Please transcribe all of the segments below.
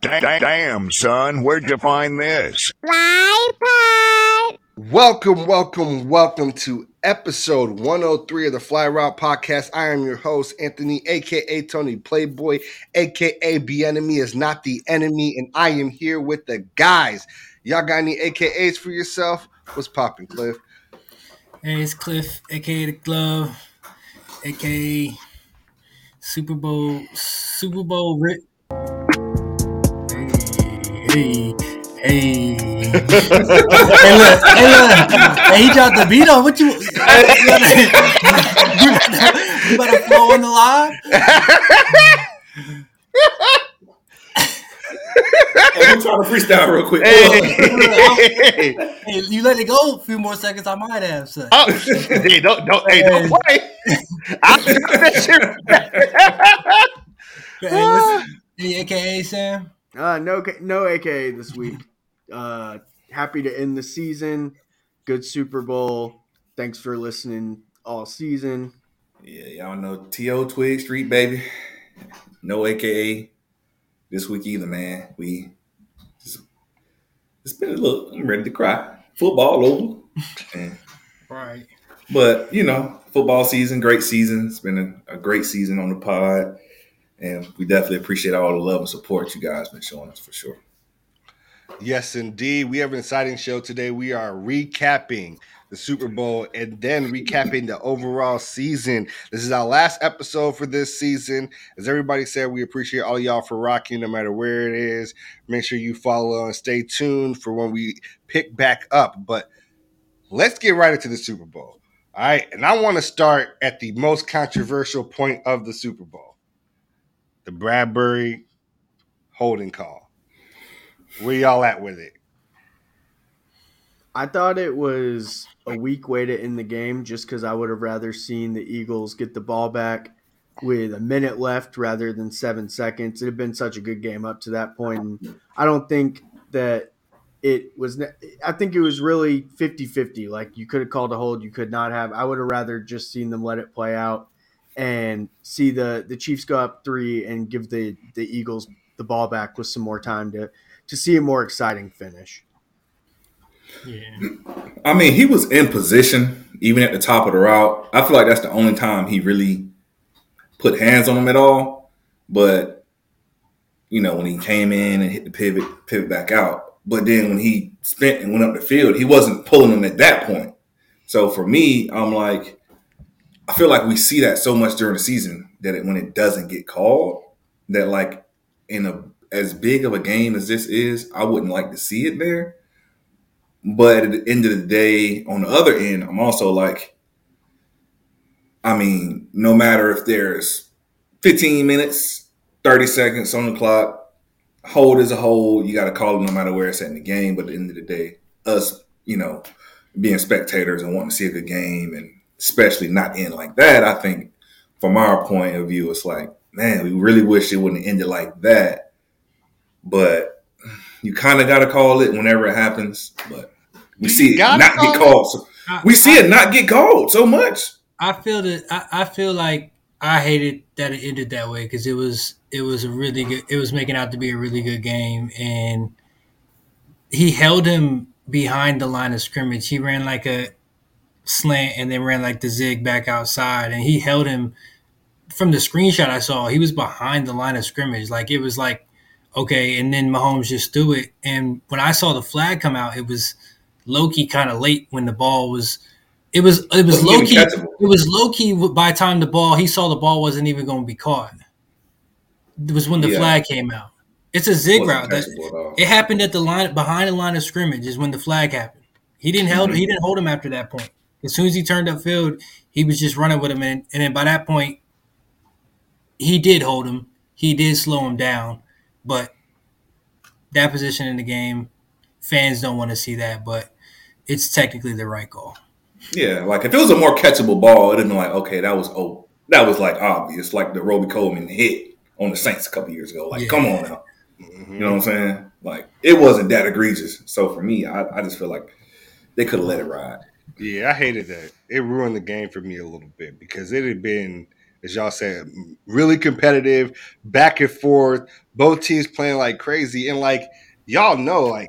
Damn, son, where'd you find this? Fly Welcome, welcome, welcome to episode 103 of the Fly Route Podcast. I am your host, Anthony, aka Tony Playboy, aka Be Enemy is not the enemy, and I am here with the guys. Y'all got any AKAs for yourself? What's popping, Cliff? Hey, it's Cliff, aka the Glove, aka Super Bowl Super Bowl Rick. Hey, hey, hey. hey, look, hey, look. Hey, he dropped the beat on. What you? You better, you better flow on the live. Hey, I'm trying to freestyle real quick. Hey, Hey, you let it go a few more seconds. I might have. Son. oh, hey, don't, don't, hey, don't play. I'll drop that shit. Hey, listen, any AKA Sam? Uh, no, no AKA this week. Uh, happy to end the season. Good Super Bowl. Thanks for listening all season. Yeah, y'all know T.O. Twig Street, baby. No AKA this week either, man. We just, it's been a little, I'm ready to cry. Football over. And- Right. but, you know, football season, great season. It's been a, a great season on the pod. And we definitely appreciate all the love and support you guys been showing us for sure. Yes, indeed. We have an exciting show today. We are recapping the Super Bowl and then recapping the overall season. This is our last episode for this season. As everybody said, we appreciate all y'all for rocking no matter where it is. Make sure you follow and stay tuned for when we pick back up. But let's get right into the Super Bowl. All right. And I want to start at the most controversial point of the Super Bowl the Bradberry holding call. Where y'all at with it? I thought it was a weak way to end the game just because I would have rather seen the Eagles get the ball back with a minute left rather than seven seconds. It had been such a good game up to that point. And I don't think that it was, I think it was really 50 50. Like you could have called a hold, you could not have. I would have rather just seen them let it play out and see the, the Chiefs go up three and give the, the Eagles the ball back with some more time to, to see a more exciting finish. Yeah. I mean, he was in position even at the top of the route. I feel like that's the only time he really put hands on him at all. But you know, when he came in and hit the pivot, pivot back out. But then when he spent and went up the field, he wasn't pulling him at that point. So for me, I'm like, I feel like we see that so much during the season that it, when it doesn't get called, that like in a as big of a game as this is, I wouldn't like to see it there. But at the end of the day, on the other end, I'm also like, I mean, no matter if there's 15 minutes, 30 seconds on the clock, hold is a hold. You got to call it no matter where it's at in the game. But at the end of the day, us, you know, being spectators and wanting to see a good game, and especially not end like that, I think from our point of view, it's like, man, we really wish it wouldn't have ended like that. But you kind of got to call it whenever it happens. But we see it not call get it? called. So I- we see it not get called so much. I feel that I, I feel like I hated that it ended that way because it was it was a really good it was making out to be a really good game and he held him behind the line of scrimmage. He ran like a slant and then ran like the zig back outside and he held him from the screenshot I saw, he was behind the line of scrimmage. Like it was like okay, and then Mahomes just threw it. And when I saw the flag come out, it was Loki kind of late when the ball was. It was it was low key. It was low key by the time the ball he saw the ball wasn't even going to be caught. It was when the Yeah. flag came out. It's a zig route. That, catchable at all. it happened at the line behind the line of scrimmage is when the flag happened. He didn't hold he mm-hmm. didn't hold him after that point. As soon as he turned upfield, he was just running with him, and, and then by that point, he did hold him. He did slow him down, but that position in the game, fans don't want to see that, but it's technically the right call. Yeah, like if it was a more catchable ball, it'd been like, okay, that was oh, that was like obvious, like the Robey-Coleman hit on the Saints a couple years ago. Like, Yeah. come on now, mm-hmm. you know what I'm saying? Like, it wasn't that egregious. So for me, I, I just feel like they could have let it ride. Yeah, I hated that. It ruined the game for me a little bit because it had been as y'all said, really competitive, back and forth. Both teams playing like crazy, and like y'all know, like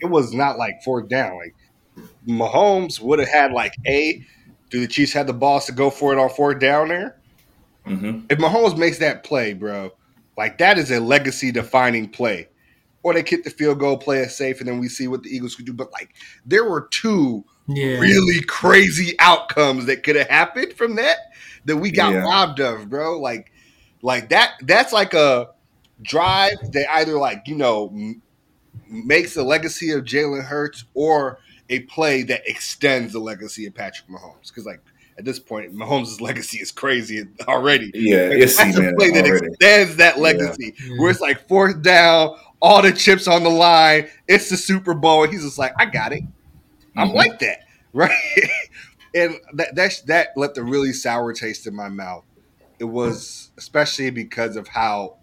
it was not like fourth down. Like Mahomes would have had like a. Do the Chiefs have the balls to go for it on fourth down there? hmm If Mahomes makes that play, bro, like that is a legacy defining play. Or they kick the field goal, play it safe, and then we see what the Eagles could do. But like there were two Yeah. really crazy outcomes that could have happened from that that we got Yeah. robbed of, bro. Like, like that. That's like a drive that either like you know m- makes the legacy of Jalen Hurts or a play that extends the legacy of Patrick Mahomes. Because like at this point, Mahomes' legacy is crazy already. Yeah, Like, it's that's a play that already. extends that legacy, Yeah. where it's like fourth down, all the chips on the line. It's the Super Bowl, and he's just like, I got it. I'm Mhm. like that, right? and that that's, that left a really sour taste in my mouth. It was especially because of how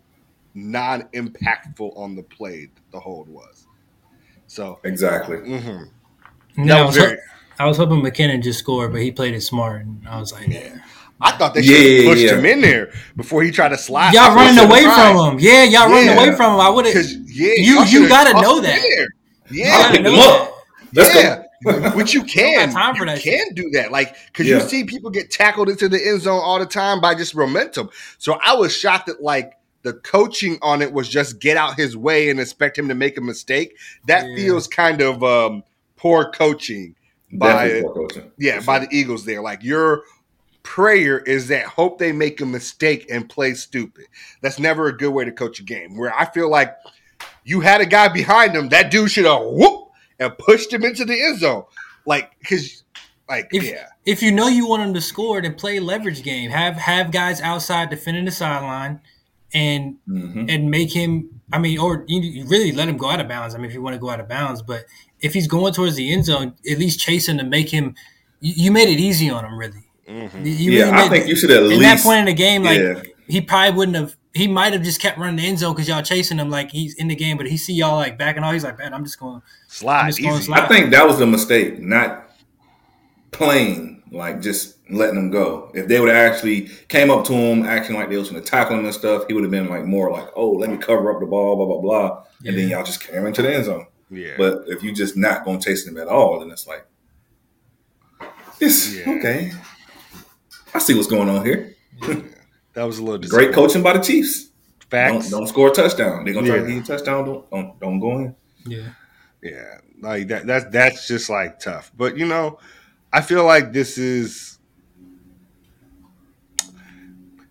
non-impactful on the play the hold was. So, Exactly. mhm. No, I was, was very. ho- I was hoping McKinnon just scored, but he played it smart, and I was like, yeah. I thought they Yeah, should have yeah, pushed yeah. him in there before he tried to slide. y'all running away Right. from him. Yeah, y'all running away from him. I would have. Yeah, You- y'all you should've gotta know that. in there. You Yeah, gotta pick know him that. up. Let's yeah. go. Which you can. time for you that shit. can do that. Like, because Yeah. you see people get tackled into the end zone all the time by just momentum. So I was shocked that like the coaching on it was just get out his way and expect him to make a mistake. That Yeah. feels kind of um poor coaching by poor coaching. yeah, For by the Eagles there. Like your prayer is that hope they make a mistake and play stupid. That's never a good way to coach a game. Where I feel like you had a guy behind him, that dude should have whoop and pushed him into the end zone. Like, cause like, If- yeah. if you know you want him to score, then play leverage game. Have have guys outside defending the sideline, and Mhm. and make him. I mean, or you, you really let him go out of bounds. I mean, if you want to go out of bounds, but if he's going towards the end zone, at least chase him to make him. You, you made it easy on him, really. Mhm. You- you Yeah, really I think you should at in least. that point in the game, like yeah. he probably wouldn't have. He might have just kept running the end zone because y'all chasing him like he's in the game, but he see y'all like backing off. He's like, man, I'm just going. Slide I'm just going slide. I think that was the mistake, not playing like just letting them go. If they would have actually came up to him, acting like they was going to tackle him and stuff, he would have been like more like, "Oh, let me cover up the ball, blah blah blah," and then y'all just came into the end zone. Yeah. But if you just not going to chase them at all, then it's like, it's Yeah. okay. I see what's going on here. That was a little Great coaching by the Chiefs. Facts. Don't, don't score a touchdown. They're gonna try to get a touchdown. Don't don't, don't go in. Yeah, Yeah, like that. That's that's just like tough. But you know, I feel like this is.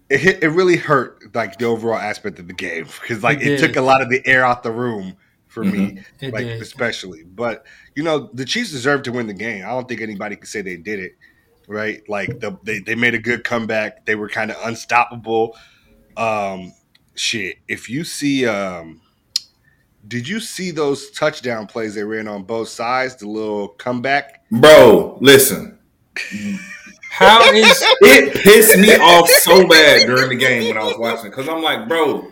It hit, it really hurt like the overall aspect of the game because like It it, took a lot of the air out the room for me, mm-hmm. it like did. especially. But you know, the Chiefs deserve to win the game. I don't think anybody could say they did it. Right, like the, they they made a good comeback. They were kind of unstoppable. Um, shit. If you see, um, did you see those touchdown plays they ran on both sides? The little comeback. Bro, listen. How is It pissed me off so bad during the game when I was watching because I'm like, bro,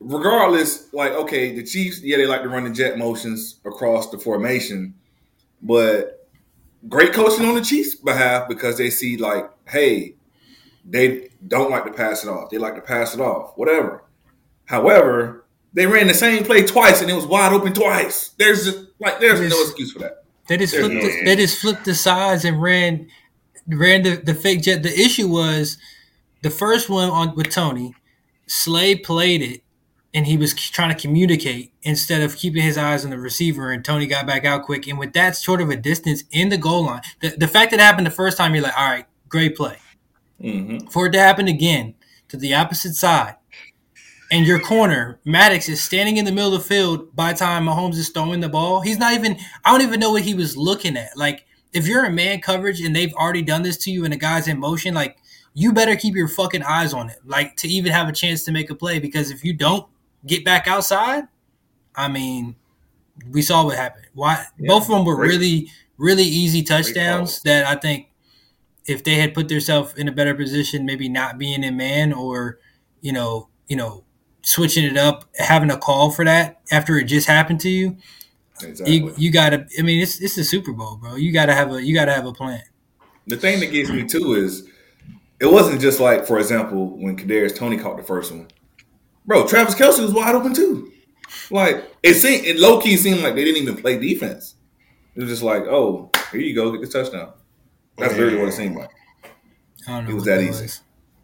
regardless, like, okay, the Chiefs, yeah, they like to run the jet motions across the formation, but great coaching on the Chiefs' behalf because they see, like, hey, they don't like to pass it off. They like to pass it off, whatever. However, they ran the same play twice and it was wide open twice. There's just, like, there's no excuse for that. They just There's flipped. no The, they just flipped the sides and ran, ran the, the fake jet. The issue was the first one on with Toney. Slay played it, and he was trying to communicate instead of keeping his eyes on the receiver. And Toney got back out quick. And with that sort of a distance in the goal line, the, the fact that it happened the first time, you're like, all right, great play. hmm For it to happen again to the opposite side, and your corner Maddox is standing in the middle of the field by the time Mahomes is throwing the ball. He's not even. I don't even know what he was looking at. Like if you're in man coverage and they've already done this to you and the guy's in motion, like you better keep your fucking eyes on it, like to even have a chance to make a play. Because if you don't get back outside, I mean, we saw what happened. Why Yeah, both of them were great- really, really easy touchdowns that I think if they had put themselves in a better position, maybe not being in man or, you know, you know, switching it up, having a call for that after it just happened to you, Exactly. you, you gotta. I mean, it's it's the Super Bowl, bro. You gotta have a you gotta have a plan. the thing that gets me too is it wasn't just like, for example, when Kadarius Toney caught the first one, bro. Travis Kelce was wide open too. Like it seemed, it low key seemed like they didn't even play defense. It was just like, oh, here you go, get the touchdown. That's literally what it seemed like. I don't know. It was that easy.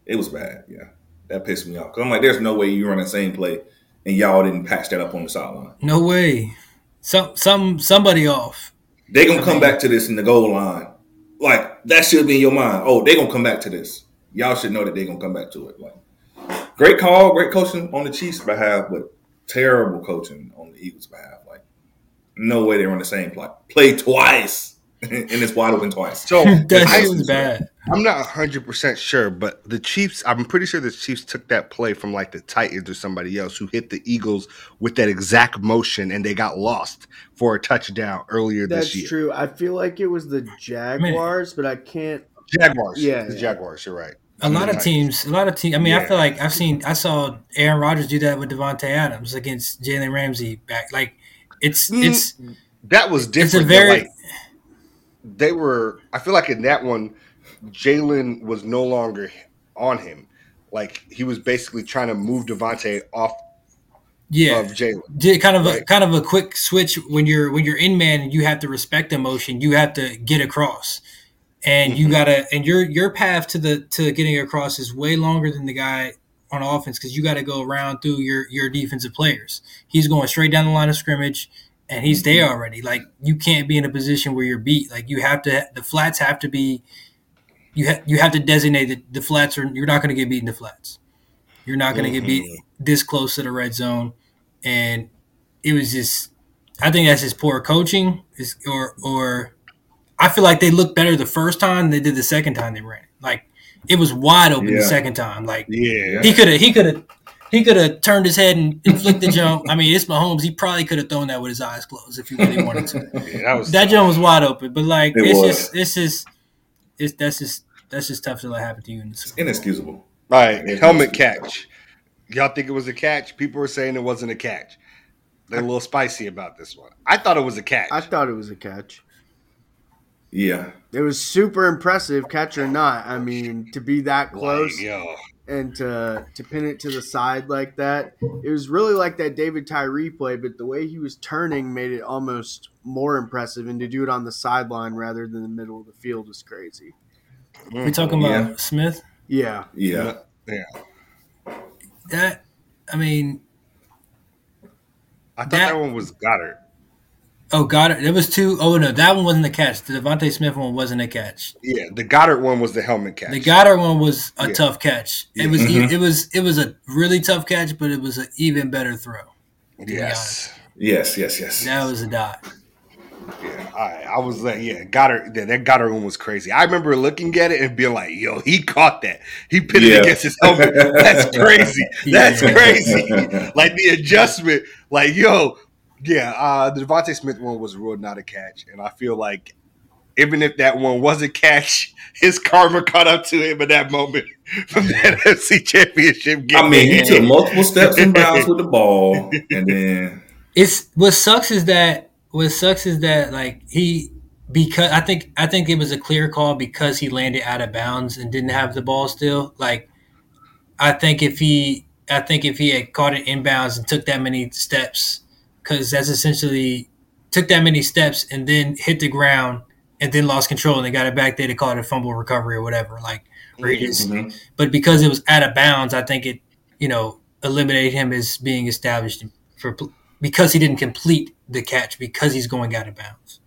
It was bad. Yeah, that pissed me off. Cause I'm like, there's no way you run the same play and y'all didn't patch that up on the sideline. No way. Some some somebody off. They gonna come back to this in the goal line. Like that should be in your mind. Oh, they gonna come back to this. Y'all should know that they gonna come back to it. Like great call, great coaching on the Chiefs' behalf, but terrible coaching on the Eagles' behalf. Like no way they run the same play. Play twice and it's wide open twice. So That I, was bad. I'm not 100% sure, but the Chiefs, I'm pretty sure the Chiefs took that play from like the Titans or somebody else who hit the Eagles with that exact motion and they got lost for a touchdown earlier That's this year. That's true. I feel like it was the Jaguars, but I can't. Jaguars. Yeah, The yeah. Jaguars, you're right. A lot of teams, a lot of teams. I mean, I feel like I've seen, I saw Aaron Rodgers do that with Davante Adams against Jalen Ramsey back. Like, it's Mm, it's That was different. very- though, like, they were, I feel like in that one, Jalen was no longer on him. Like he was basically trying to move Devonte off yeah, of Jalen. did kind of a kind of a quick switch when you're when you're in man and you have to respect the motion. You have to get across, and you Mhm. gotta and your your path to the to getting across is way longer than the guy on offense because you got to go around through your your defensive players. He's going straight down the line of scrimmage. And he's there already. Like you can't be in a position where you're beat. Like you have to. The flats have to be. You ha- you have to designate that the flats are. You're not going to get beat in the flats. You're not going to get beat this close to the red zone, and it was just. I think that's just poor coaching, is or or. I feel like they looked better the first time than they did the second time they ran. it. Like it was wide open the second time. Like Yeah. he could have he could have he could have turned his head and inflict the jump. I mean, it's Mahomes. He probably could have thrown that with his eyes closed if he really wanted to. yeah that was That jump was wide open, but like It it's was. just it's just it's that's just that's just tough to let happen to you in the Super Bowl. Inexcusable. All right, helmet catch. Y'all think it was a catch? People were saying it wasn't a catch. They're a little spicy about this one. I thought it was a catch. I thought it was a catch. Yeah. It was super impressive, catch or not. I mean, to be that close Like, yo, and to to pin it to the side like that, it was really like that David Tyree play. But the way he was turning made it almost more impressive, and to do it on the sideline rather than the middle of the field is crazy. We mm. talking about Yeah. Smith? Yeah. Yeah, Yeah. That I mean, I thought That- that, one was Goedert. Oh god, there was two oh no, that one wasn't a catch. The DeVonta Smith one wasn't a catch. Yeah, the Goedert one was the helmet catch. The Goedert one was a Yeah. tough catch. Yeah. It was Mhm. it was it was a really tough catch, but it was an even better throw. yes. Yes. Yes. Yes. That was a dot. Yeah, all right. I was like, yeah, Goedert. Yeah, that Goedert one was crazy. I remember looking at it and being like, "Yo, he caught that. He pinned Yeah. it against his helmet. That's crazy. That's Yeah. crazy. like the adjustment. Like, yo, yeah. Uh, the DeVonta Smith one was ruled not a catch, and I feel like even if that one was a catch, his karma caught up to him at that moment from that FC Championship game. I mean, he took multiple steps in bounds with the ball, and then It's what sucks is that what sucks is that like he because I think I think it was a clear call because he landed out of bounds and didn't have the ball still. Like I think if he I think if he had caught it inbounds and took that many steps, because that's essentially took that many steps and then hit the ground and then lost control and they got it back there to call it a fumble recovery or whatever. Like where he just Mhm. but because it was out of bounds, I think it, you know, eliminated him as being established for because he didn't complete the catch because he's going out of bounds.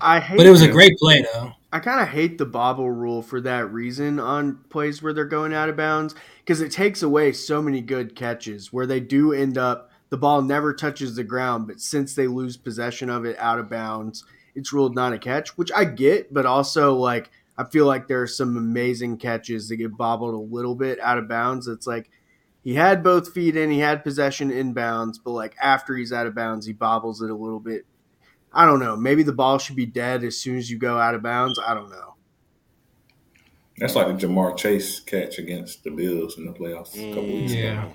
I hate. But it was a great play though. I kind of hate the bobble rule for that reason on plays where they're going out of bounds because it takes away so many good catches where they do end up the ball never touches the ground, but since they lose possession of it out of bounds, it's ruled not a catch, which I get, but also like I feel like there are some amazing catches that get bobbled a little bit out of bounds. It's like he had both feet in, he had possession inbounds, but like after he's out of bounds, he bobbles it a little bit I don't know. Maybe the ball should be dead as soon as you go out of bounds. I don't know. that's like the Ja'Marr Chase catch against the Bills in the playoffs a couple weeks ago.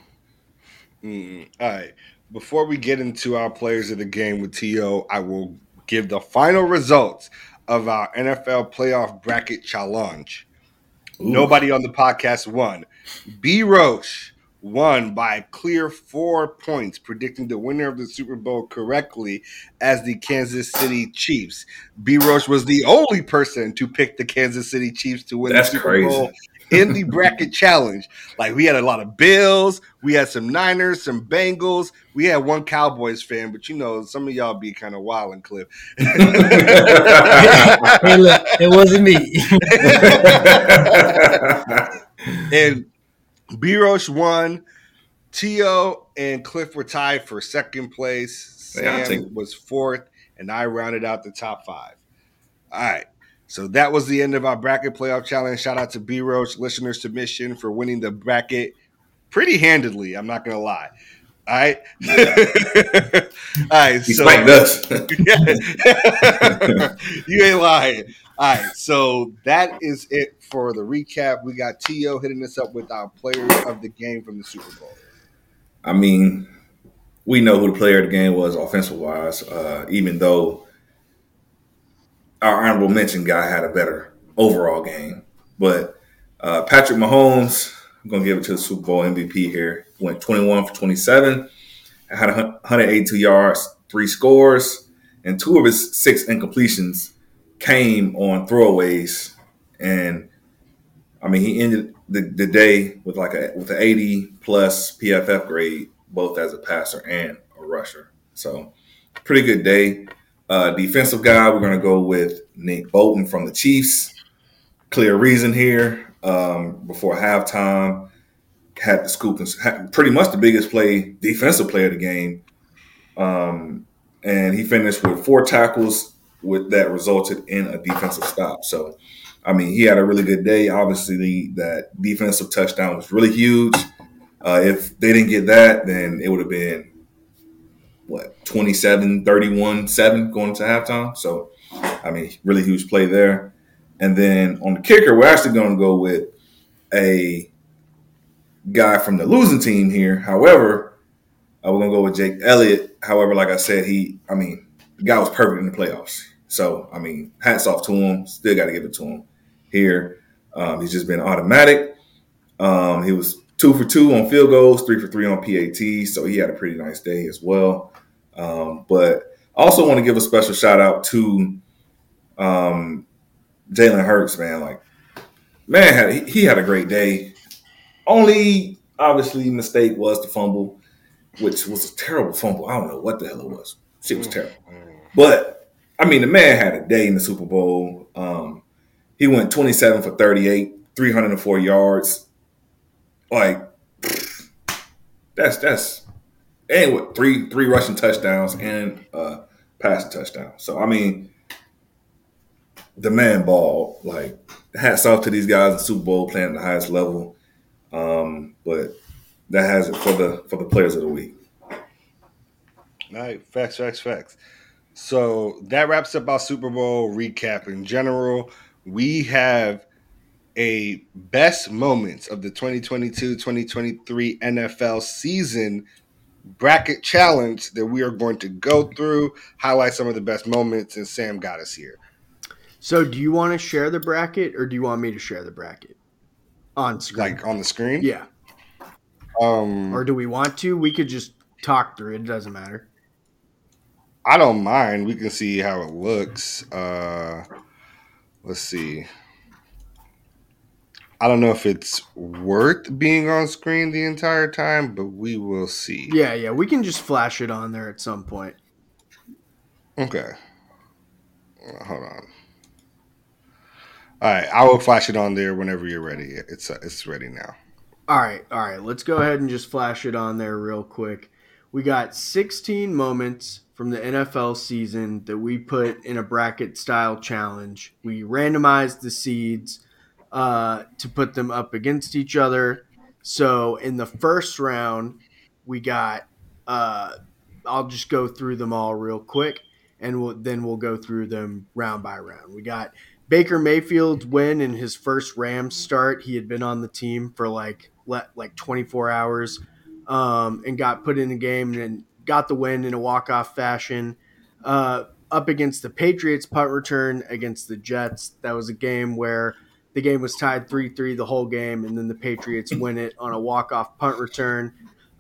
Mm, all right. Before we get into our players of the game with To, I will give the final results of our NFL playoff bracket challenge. Nobody on the podcast won. B Roche won by clear four points, predicting the winner of the Super Bowl correctly as the Kansas City Chiefs. B Roche was the only person to pick the Kansas City Chiefs to win That's the Super crazy. Bowl in the bracket challenge. Like we had a lot of Bills, we had some Niners, some Bengals, we had one Cowboys fan, but you know, some of y'all be kind of wild and cliff. Hey, look, it wasn't me. and B Roche won. Tio and Cliff were tied for second place. Sam take- was fourth, and I rounded out the top five. All right. So that was the end of our bracket playoff challenge. Shout out to B Roach, listener submission for winning the bracket pretty handedly. I'm not gonna lie. All right. All right. he so us. you ain't lying. All right, so that is it for the recap. We got Tio hitting us up with our players of the game from the Super Bowl. I mean, we know who the player of the game was offensive wise, uh, even though our honorable mention guy had a better overall game. But uh, Patrick Mahomes, I'm going to give it to the Super Bowl MVP here. Went 21 for 27, had 182 yards, three scores, and two of his six incompletions came on throwaways. And I mean, he ended the, the day with like a with an 80 plus PFF grade, both as a passer and a rusher. So, pretty good day. Uh, defensive guy, we're going to go with Nick Bolton from the Chiefs. Clear reason here. Um, before halftime, had the scoop and pretty much the biggest play, defensive player of the game. Um, and he finished with four tackles, with that resulted in a defensive stop. So, I mean, he had a really good day. Obviously, that defensive touchdown was really huge. Uh, if they didn't get that, then it would have been what 27, 31, 7 going to halftime. So, I mean, really huge play there. And then on the kicker, we're actually going to go with a guy from the losing team here. However, uh, we're going to go with Jake Elliott. However, like I said, he, I mean, the guy was perfect in the playoffs. So, I mean, hats off to him. Still got to give it to him here. Um, he's just been automatic. Um, he was two for two on field goals, three for three on PAT. So he had a pretty nice day as well. Um, but I also want to give a special shout out to um, Jalen Hurts, man. Like, man, had, he, he had a great day. Only obviously mistake was the fumble, which was a terrible fumble. I don't know what the hell it was. Shit was terrible. But I mean, the man had a day in the Super Bowl. Um, he went 27 for 38, 304 yards. Like that's that's and what three three rushing touchdowns and uh passing touchdown. So I mean, the man ball. Like hats off to these guys in the Super Bowl playing at the highest level. Um, but that has it for the for the players of the week. All right, facts, facts, facts. So that wraps up our Super Bowl recap in general. We have a best moments of the 2022-2023 NFL season bracket challenge that we are going to go through, highlight some of the best moments, and Sam got us here. So, do you want to share the bracket, or do you want me to share the bracket on screen? Like on the screen. yeah, Um or do we want to? We could just talk through it. It doesn't matter. I don't mind. We can see how it looks. Uh let's see. I don't know if it's worth being on screen the entire time, but we will see. Yeah, yeah, we can just flash it on there at some point. Okay. Uh, Hold on. All right, I will flash it on there whenever you're ready. It's uh, it's ready now. All right, all right. Let's go ahead and just flash it on there real quick. We got 16 moments from the NFL season that we put in a bracket style challenge. We randomized the seeds uh, to put them up against each other. So in the first round, we got. Uh, I'll just go through them all real quick, and we'll, then we'll go through them round by round. We got Baker Mayfield's win in his first Rams start. He had been on the team for like like 24 hours, um, and got put in the game and got the win in a walk off fashion. Uh, up against the Patriots punt return against the Jets. That was a game where The game was tied 3 3 the whole game, and then the Patriots win it on a walk off punt return.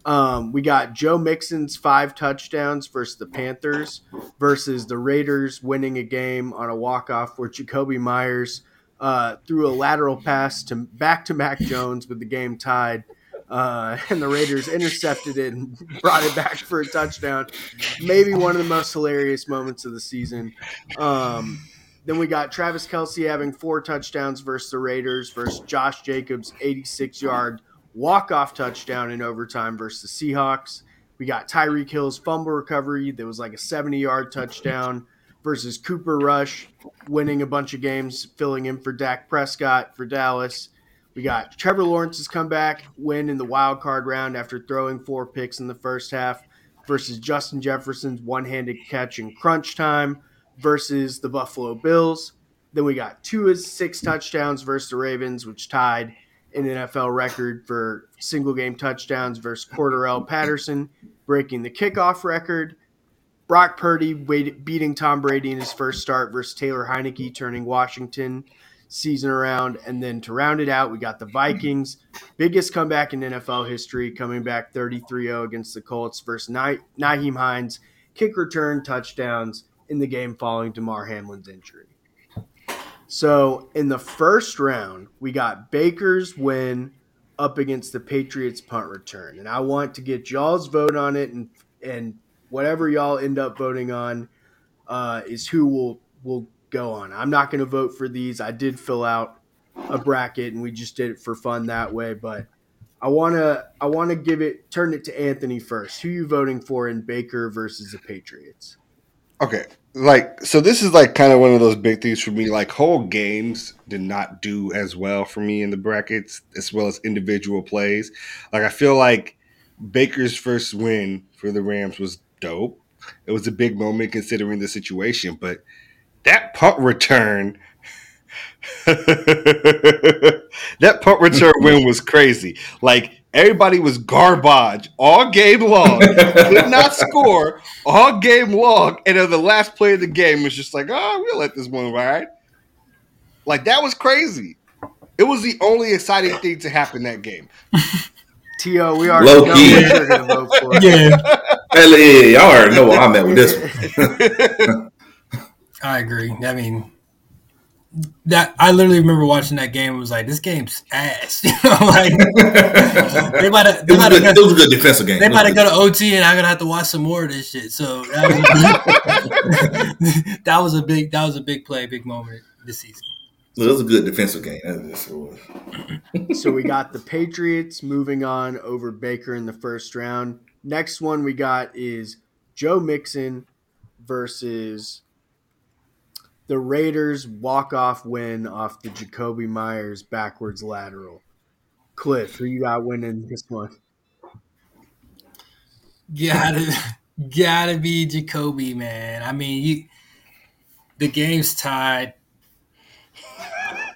Um, we got Joe Mixon's five touchdowns versus the Panthers versus the Raiders winning a game on a walk off where Jakobi Meyers uh, threw a lateral pass to back to Mac Jones with the game tied. Uh, and the Raiders intercepted it and brought it back for a touchdown. Maybe one of the most hilarious moments of the season. Um, then we got Travis Kelce having four touchdowns versus the Raiders versus Josh Jacobs, 86 yard walk off touchdown in overtime versus the Seahawks. We got Tyreek Hill's fumble recovery that was like a 70 yard touchdown versus Cooper Rush winning a bunch of games, filling in for Dak Prescott for Dallas. We got Trevor Lawrence's comeback win in the wild card round after throwing four picks in the first half versus Justin Jefferson's one handed catch in crunch time versus the Buffalo Bills. Then we got Tua's six touchdowns versus the Ravens, which tied an NFL record for single game touchdowns versus Cordarrelle Patterson, breaking the kickoff record. Brock Purdy beating Tom Brady in his first start versus Taylor Heinicke, turning Washington season around. And then to round it out, we got the Vikings, biggest comeback in NFL history, coming back 33 0 against the Colts versus Nyheim Hines, kick return touchdowns in the game following Damar Hamlin's injury. So in the first round, we got Baker's win up against the Patriots punt return. And I want to get y'all's vote on it and and whatever y'all end up voting on uh, is who will will go on. I'm not going to vote for these. I did fill out a bracket and we just did it for fun that way, but I want to I want to give it turn it to Anthony first. Who you voting for in Baker versus the Patriots? Okay, like so this is like kind of one of those big things for me like whole games did not do as well for me in the brackets as well as individual plays. Like i feel like baker's first win for the rams was dope. It was a big moment considering the situation but that punt return that punt return win was crazy. Like Everybody was garbage all game long. Could not score all game long. And then the last play of the game was just like, oh, we'll let this one ride. Like that was crazy. It was the only exciting thing to happen that game. T.O., we are Low key. what you're going to vote for. Yeah. Hell yeah, y'all already know what I'm at with this one. I agree. I mean, that I literally remember watching that game. and was like, this game's ass. You know, like they might have. It, was it was a good defensive game. They might have go to OT, and I'm gonna have to watch some more of this shit. So that was, that was a big. That was a big play, big moment this season. Well, it was a good defensive game. so we got the Patriots moving on over Baker in the first round. Next one we got is Joe Mixon versus the Raiders walk off win off the Jakobi Meyers backwards lateral. Cliff, who you got winning this one? Gotta gotta be Jakobi, man. I mean, you the game's tied.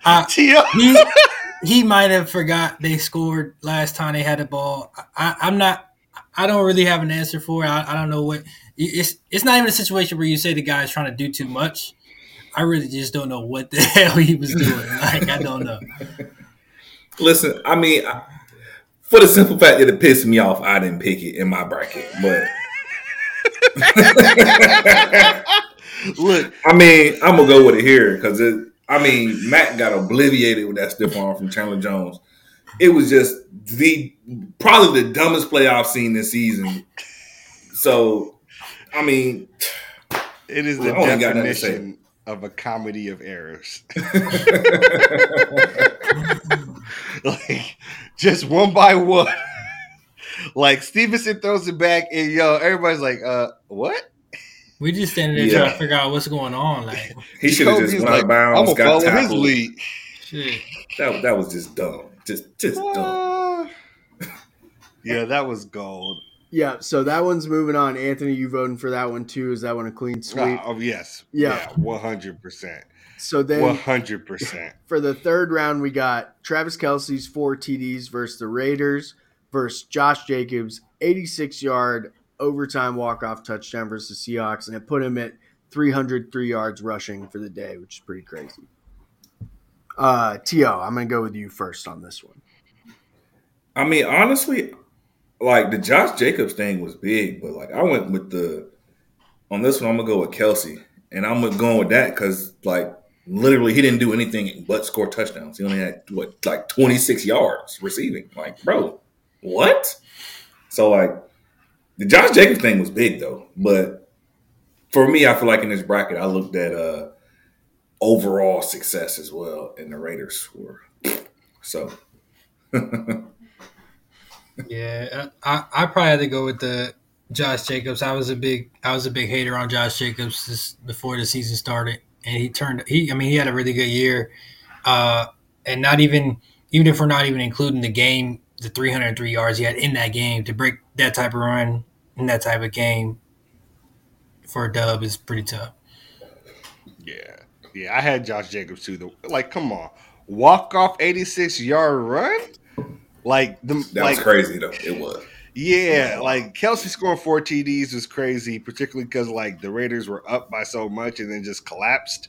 Uh, he he might have forgot they scored last time they had the ball. I, am not. I don't really have an answer for it. I, I don't know what. It's it's not even a situation where you say the guy's trying to do too much. I really just don't know what the hell he was doing. Like I don't know. Listen, I mean, for the simple fact that it pissed me off, I didn't pick it in my bracket. But look, I mean, I'm gonna go with it here because it. I mean, Mac got obliterated with that stiff arm from Chandler Jones. It was just the probably the dumbest play I've seen this season. So, I mean, it is the definition of a comedy of errors. like just one by one. like Stevenson throws it back and yo, everybody's like, uh, what? We just standing there yeah. trying to figure out what's going on. Like he should have just went like, bounds, I'm got follow his lead. Shit. That that was just dumb. Just just uh, dumb. yeah, that was gold. Yeah, so that one's moving on. Anthony, you voting for that one too? Is that one a clean sweep? oh yes. Yeah, one hundred percent. So then, one hundred percent for the third round, we got Travis Kelce's four TDs versus the Raiders versus Josh Jacobs, eighty-six yard overtime walk-off touchdown versus the Seahawks, and it put him at three hundred three yards rushing for the day, which is pretty crazy. Uh, To, I'm gonna go with you first on this one. I mean, honestly, like the Josh Jacobs thing was big, but like I went with the on this one. I'm gonna go with Kelce, and I'm gonna go with that because like literally he didn't do anything but score touchdowns. He only had what like 26 yards receiving. Like, bro, what? So like the Josh Jacobs thing was big though, but for me, I feel like in this bracket, I looked at uh overall success as well, and the Raiders were so. Yeah, I I probably had to go with the Josh Jacobs. I was a big I was a big hater on Josh Jacobs this, before the season started, and he turned he I mean he had a really good year, uh, and not even even if we're not even including the game the 303 yards he had in that game to break that type of run in that type of game for a dub is pretty tough. Yeah, yeah. I had Josh Jacobs too. Though, like, come on, walk off 86 yard run. Like the That like, was crazy though. It was. Yeah, like Kelce scoring four TDs was crazy, particularly because like the Raiders were up by so much and then just collapsed.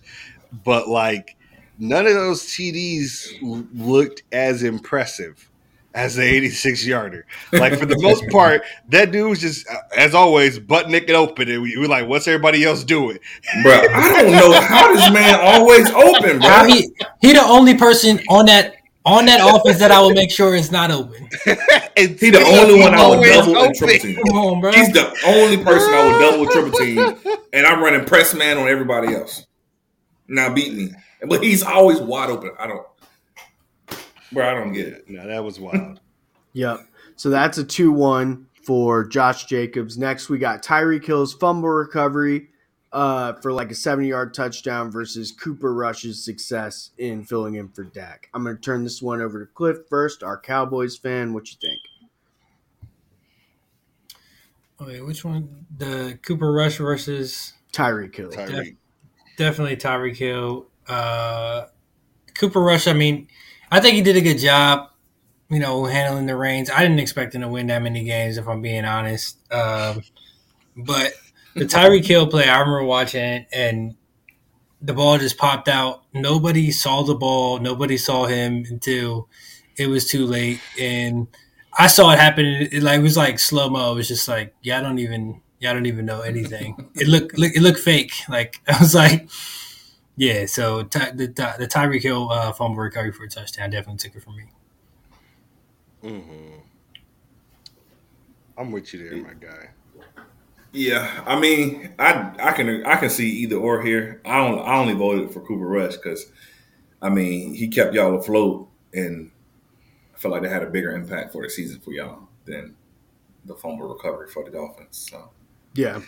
But like none of those TDs l- looked as impressive as the 86 yarder. Like for the most part, that dude was just, uh, as always, butt naked open, and we were like, "What's everybody else doing?" Bro, I don't know how this man always open, How bro. he he the only person on that on that offense that I will make sure is not open. and He the only one I would always double and triple team. Come on, bro. He's the only person I would double triple team, and I'm running press man on everybody else. Now beat me, but he's always wide open. I don't, bro. I don't get it. No, that was wild. Yep. So that's a 2 1 for Josh Jacobs. Next, we got Tyreek Hill's fumble recovery uh, for like a 70 yard touchdown versus Cooper Rush's success in filling in for Dak. I'm going to turn this one over to Cliff first, our Cowboys fan. What you think? Okay, which one? The Cooper Rush versus Tyreek Hill. Tyreek. definitely Tyreek Hill. Uh, Cooper Rush. I mean, I think he did a good job. You know, handling the reins. I didn't expect him to win that many games, if I'm being honest. Um, but the Tyreek Hill play, I remember watching it, and the ball just popped out. Nobody saw the ball. Nobody saw him until it was too late, and I saw it happen. It, it like it was like slow mo. It was just like, yeah, I don't even, yeah, I don't even know anything. it looked, look, it looked fake. Like I was like, yeah. So ty, the Ty- the Tyreek Hill uh, fumble recovery for a touchdown definitely took it from me. hmm I'm with you there, my guy. Yeah, I mean, I I can I can see either or here. I don't I only voted for Cooper Rush because, I mean, he kept y'all afloat, and I feel like they had a bigger impact for the season for y'all than the fumble recovery for the Dolphins. So Yeah.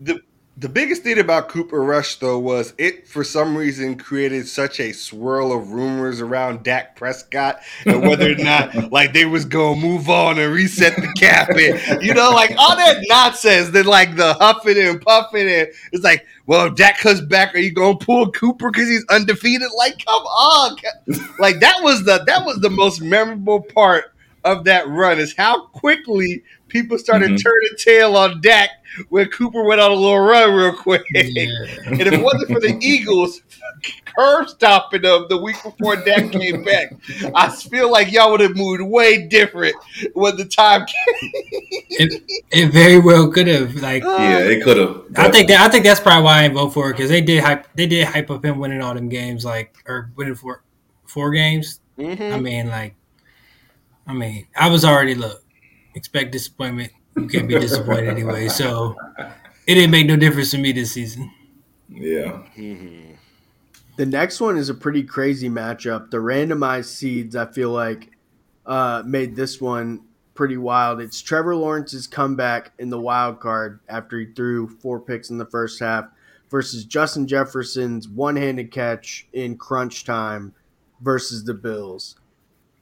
the the biggest thing about Cooper Rush though was it for some reason created such a swirl of rumors around Dak Prescott and whether or not like they was gonna move on and reset the cap and you know like all that nonsense. Then like the huffing and puffing and it's like, well, if Dak comes back, are you gonna pull Cooper because he's undefeated? Like, come on, like that was the that was the most memorable part of that run is how quickly people started Mhm. turning tail on Dak when Cooper went on a little run real quick. Yeah. And if it wasn't for the Eagles curve stopping them the week before Dak came back, I feel like y'all would have moved way different when the time came. It, it very well could have. Like yeah, it could have. I think that I think that's probably why I didn't vote for it because they did hype they did hype up him winning all them games like or winning four four games. I Mhm. mean like, I mean I was already look expect disappointment. You can't be disappointed anyway. So it didn't make no difference to me this season. Yeah. The next one is a pretty crazy matchup. The randomized seeds, I feel like, uh, made this one pretty wild. It's Trevor Lawrence's comeback in the wild card after he threw four picks in the first half versus Justin Jefferson's one handed catch in crunch time versus the Bills.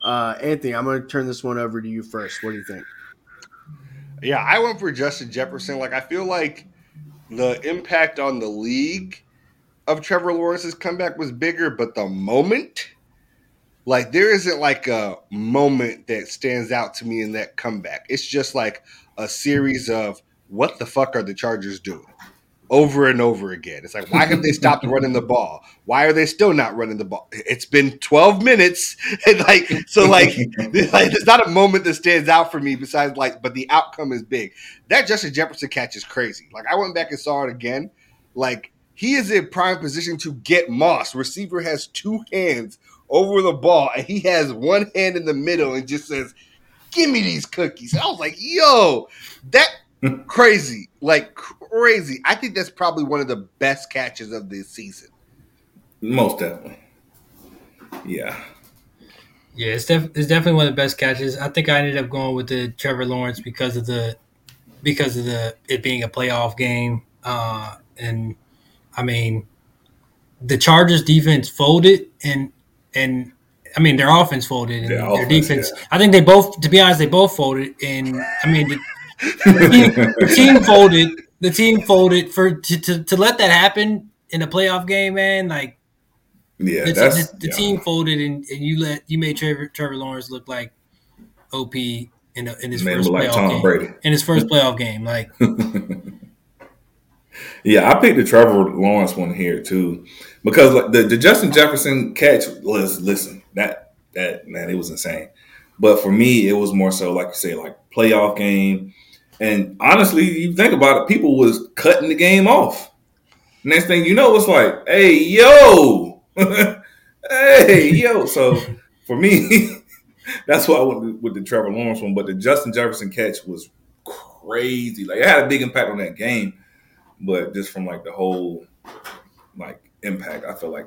Uh, Anthony, I'm going to turn this one over to you first. What do you think? Yeah, I went for Justin Jefferson. Like, I feel like the impact on the league of Trevor Lawrence's comeback was bigger, but the moment, like, there isn't like a moment that stands out to me in that comeback. It's just like a series of what the fuck are the Chargers doing? Over and over again. It's like, why have they stopped running the ball? Why are they still not running the ball? It's been 12 minutes. And like, so like, like, there's not a moment that stands out for me besides like, but the outcome is big. That Justin Jefferson catch is crazy. Like, I went back and saw it again. Like, he is in prime position to get Moss. Receiver has two hands over the ball, and he has one hand in the middle and just says, Give me these cookies. And I was like, yo, that crazy. Like crazy. I think that's probably one of the best catches of this season. Most definitely. Yeah. Yeah, it's, def- it's definitely one of the best catches. I think I ended up going with the Trevor Lawrence because of the because of the it being a playoff game. Uh, and I mean, the Chargers defense folded, and and I mean their offense folded, and Their their, offense, defense. yeah. I think they both, to be honest, they both folded, and I mean the, the, team, the team folded. The team folded for to, to, to let that happen in a playoff game, man. Like Yeah, the, that's the, the yeah. team folded, and, and you let you made Trevor, Trevor Lawrence look like OP in a, in his first like playoff Tom game. Brady. In his first playoff game, like Yeah, I picked the Trevor Lawrence one here too, because like the, the Justin Jefferson catch was listen that that man it was insane, but for me it was more so like you say like playoff game, and honestly you think about it, people was cutting the game off. Next thing you know, it's like, hey yo, hey yo. So for me, that's why I went with the Trevor Lawrence one, but the Justin Jefferson catch was crazy. Like it had a big impact on that game but just from like the whole like impact, I feel like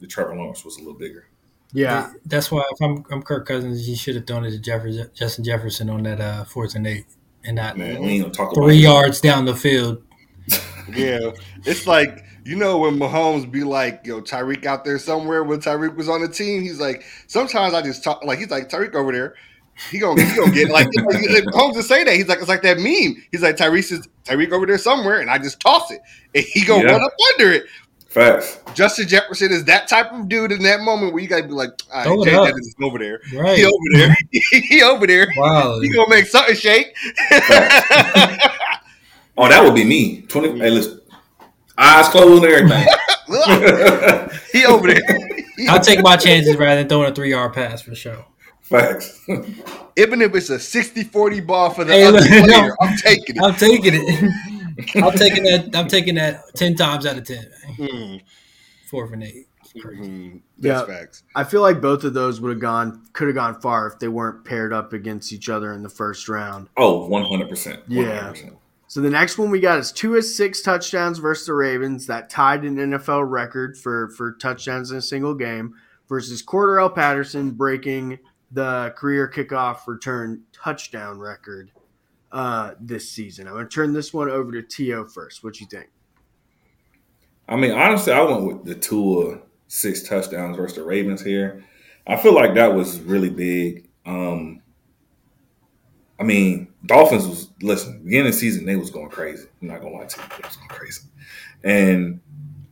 the Trevor Lawrence was a little bigger. Yeah, that's why if I'm, I'm Kirk Cousins, you should have thrown it to Jefferson, Justin Jefferson on that uh, fourth and eight, and not Man, we ain't gonna talk three it. yards down the field. Yeah. It's like, you know, when Mahomes be like, yo, Tyreek out there somewhere when Tyreek was on the team, he's like, sometimes I just talk like he's like Tyreek over there. He gonna he gonna get like, like Mahomes just say that. He's like, it's like that meme. He's like Tyreek is Tyreek over there somewhere, and I just toss it. And he gonna Yeah. run up under it. Facts. Justin Jefferson is that type of dude in that moment where you gotta be like, all right, Jay. Dennis is over there. Right. He over there. he over there. Wow. He gonna make something shake. Oh, that would be me. Twenty. Hey, listen, eyes closed and everything. he over there. He- I'll take my chances rather than throwing a three yard pass for sure. Facts. even if it's a 60-40 ball for the Hey, other look, player, no. I'm taking it. I'm taking it. I'm taking that. I'm taking that ten times out of ten. Man. Mm, Fourth and eight. Mm, that's Yeah. facts. I feel like both of those would have gone, could have gone far if they weren't paired up against each other in the first round. Oh, 100 percent. Yeah. So the next one we got is Tua's six touchdowns versus the Ravens that tied an NFL record for for touchdowns in a single game versus Cordarrelle Patterson breaking the career kickoff return touchdown record uh, this season. I'm going to turn this one over to To first. What you think? I mean, honestly, I went with the Tua's six touchdowns versus the Ravens here. I feel like that was really big. Um, I mean, Dolphins was listen. Beginning of the season, they was going crazy. I'm not gonna lie to you, they was going crazy. And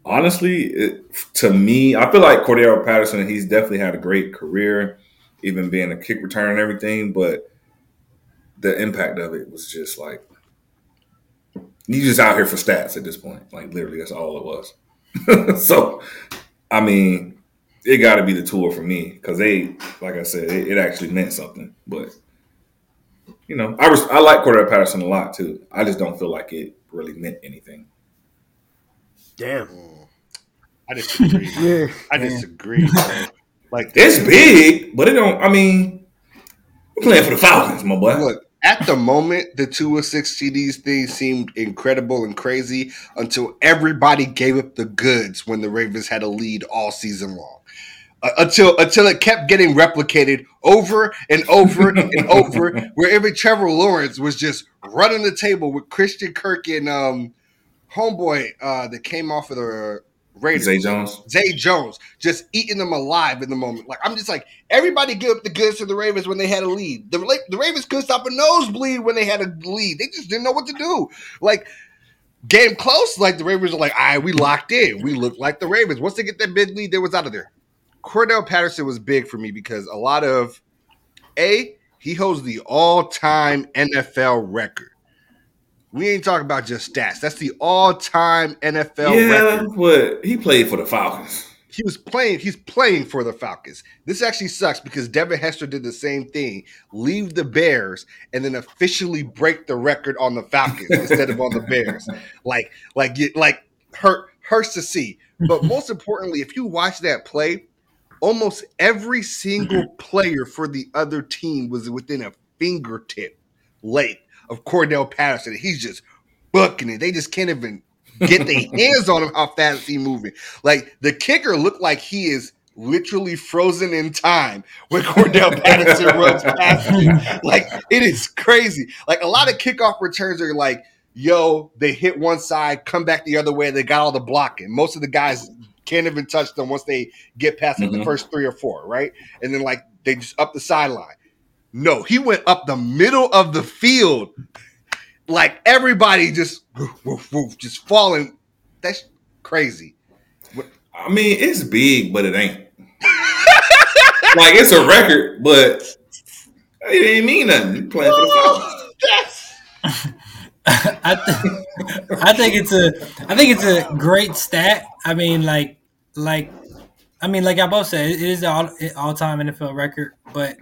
honestly, it, to me, I feel like Cordarrelle Patterson. He's definitely had a great career, even being a kick return and everything. But the impact of it was just like you just out here for stats at this point. Like literally, that's all it was. so, I mean, it got to be the tour for me because they, like I said, it, it actually meant something. But you know, I res- I like Cordarrelle Patterson a lot too. I just don't feel like it really meant anything. Damn. Mm. I disagree. Yeah. I disagree. Like It's big, but it don't. I mean, we're playing for the Falcons, my boy. Look, at the moment, the two or six CDs thing seemed incredible and crazy until everybody gave up the goods when the Ravens had a lead all season long. Uh, until until it kept getting replicated over and over and over, where every Trevor Lawrence was just running the table with Christian Kirk and um, homeboy uh, that came off of the Raiders. Zay Jones. Zay Jones just eating them alive in the moment. Like I'm just like everybody give up the goods to the Ravens when they had a lead. The the Ravens couldn't stop a nosebleed when they had a lead. They just didn't know what to do. Like game close, like the Ravens are like, all right, we locked in. We look like the Ravens. Once they get that big lead, they was out of there. Cordarrelle Patterson was big for me because a lot of a he holds the all time NFL record We ain't talking about just stats. That's the all-time NFL yeah, record. but he played for the Falcons. He was playing. He's playing for the Falcons. This actually sucks because Devin Hester did the same thing: leave the Bears and then officially break the record on the Falcons instead of on the Bears. Like, like, like hurt hurts to see. But most importantly, if you watch that play, almost every single player for the other team was within a fingertip length of Cordarrelle Patterson. He's just booking it. They just can't even get their hands on him how fast he's moving. Like the kicker looked like he is literally frozen in time when Cordarrelle Patterson runs past him. Like it is crazy. Like a lot of kickoff returns are like, yo, they hit one side, come back the other way, they got all the blocking. Most of the guys can't even touch them once they get past like, the Mhm. first three or four, right? And then like they just up the sideline. No, he went up the middle of the field. Like everybody just woof, woof, woof, just falling. That's crazy. I mean, it's big, but it ain't. like it's a record, but it ain't mean nothing. You playing for the Falcons. That's I, th- I think it's a I think it's a great stat. I mean, like like I mean, like I both said, it is an all all time NFL record, but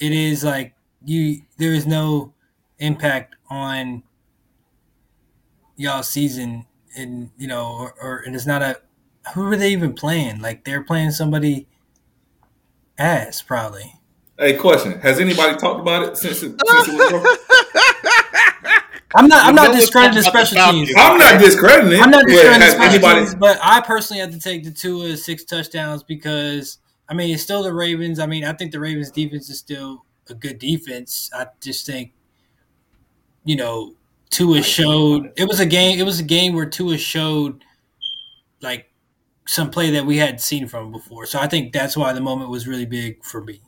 it is like you there is no impact on y'all season, and you know, or, or and it's not a who are they even playing? Like they're playing somebody ass probably. Hey, question: Has anybody talked about it since it, since it was broken? I'm not I'm not discrediting the special teams. I'm not discrediting it. I'm not discrediting has special anybody? teams, but I personally have to take the Tua's six touchdowns because I mean it's still the Ravens. I mean I think the Ravens defense is still a good defense. I just think you know Tua showed it was a game. It was a game where Tua showed like some play that we hadn't seen from before. So I think that's why the moment was really big for me.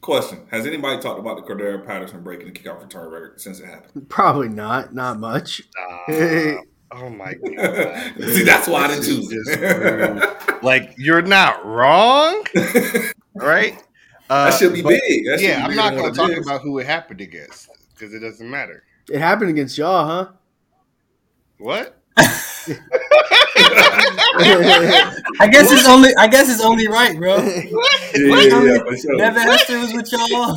Question: Has anybody talked about the Cordarrelle Patterson breaking the kickoff return record since it happened? Probably not. Not much. uh, oh my god. See, that's why I didn't This choose just. Like you're not wrong, right? Uh, that should be but- big. That should yeah, be I'm not going to talk is. about who it happened against because it doesn't matter. It happened against y'all, huh? What? I guess it's only I guess it's only right, bro. Yeah, yeah, yeah, for sure. Devin Hester was with y'all.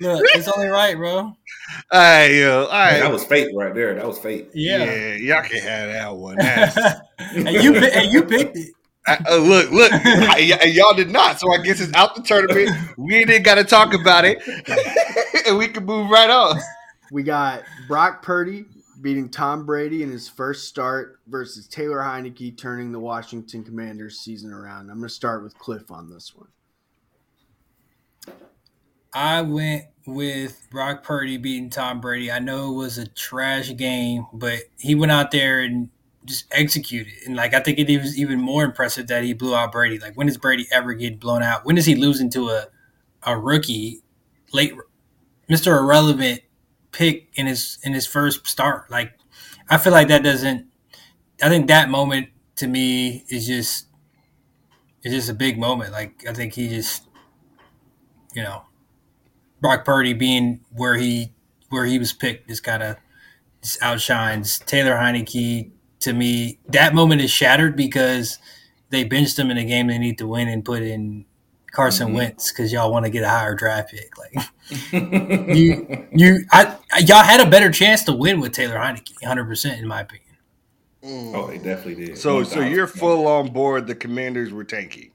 Look, it's only right, bro. All right, yo, all right. That was fate right there. That was fate. yeah. y'all can have that one. And you and you picked it. Uh, uh, look, look, I- y- y'all did not. So I guess it's out the tournament. We didn't got to talk about it, and we can move right on. We got Brock Purdy beating Tom Brady in his first start versus Taylor Heinicke turning the Washington Commanders season around. I'm going to start with Cliff on this one. I went with Brock Purdy beating Tom Brady. I know it was a trash game, but he went out there and just executed. And like I think it was even more impressive that he blew out Brady. Like when does Brady ever get blown out? When is he losing to a a rookie late Mr. Irrelevant pick in his in his first start? Like I feel like that doesn't I think that moment to me is just it's just a big moment. Like I think he just you know Brock Purdy being where he where he was picked just kind of just outshines Taylor Heinicke. To me, that moment is shattered because they benched him in a game they need to win and put in Carson Mhm. Wentz because y'all want to get a higher draft pick. Like you, you, I, y'all had a better chance to win with Taylor Heinicke, hundred percent in my opinion. oh, they definitely did. So, so you're full on board. The Commanders were tanking.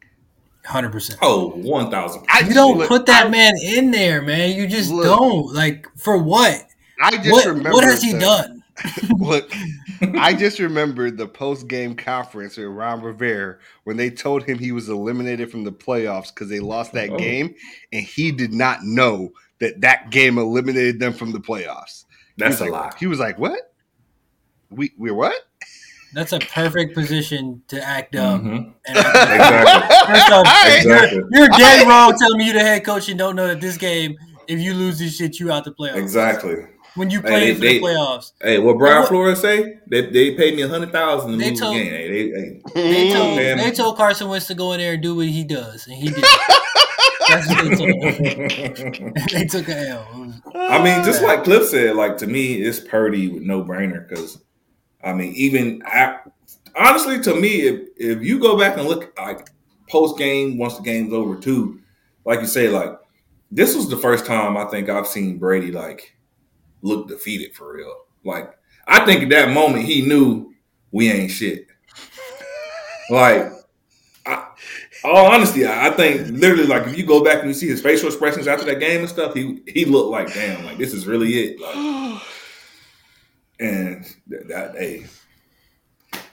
Hundred percent. Oh, 1,000. You don't look, put that I, man in there, man. You just Look. don't. Like for what? I just What? remember What has he the- done? Look, I just remembered the post game conference with Ron Rivera when they told him he was eliminated from the playoffs because they lost that Oh. game, and he did not know that that game eliminated them from the playoffs. That's a was lie. He was like, "What? We we're what?" That's a perfect position to act dumb. Mhm. And act- Exactly. First off, I- Exactly. you're dead wrong telling me you're the head coach and don't know that this game, if you lose this shit, you out the playoffs. Exactly. When you Hey, play they- for they- the playoffs, Hey, what Brian What- Flores say? They, they paid me a hundred thousand to They move told- the game. Hey, they, hey, they told man. they told Carson Wentz to go in there and do what he does, and he did. That's what they took. they took a L. It was- I mean, just like Cliff said, like to me, it's Purdy with no brainer. Because I mean, even I, honestly, to me, if if you go back and look like post game, once the game's over, too, like you say, like this was the first time I think I've seen Brady like look defeated for real. Like I think at that moment he knew we ain't shit. Like, I, all honesty, I I think literally like if you go back and you see his facial expressions after that game and stuff, he he looked like damn, like this is really it. Like, and that, that hey,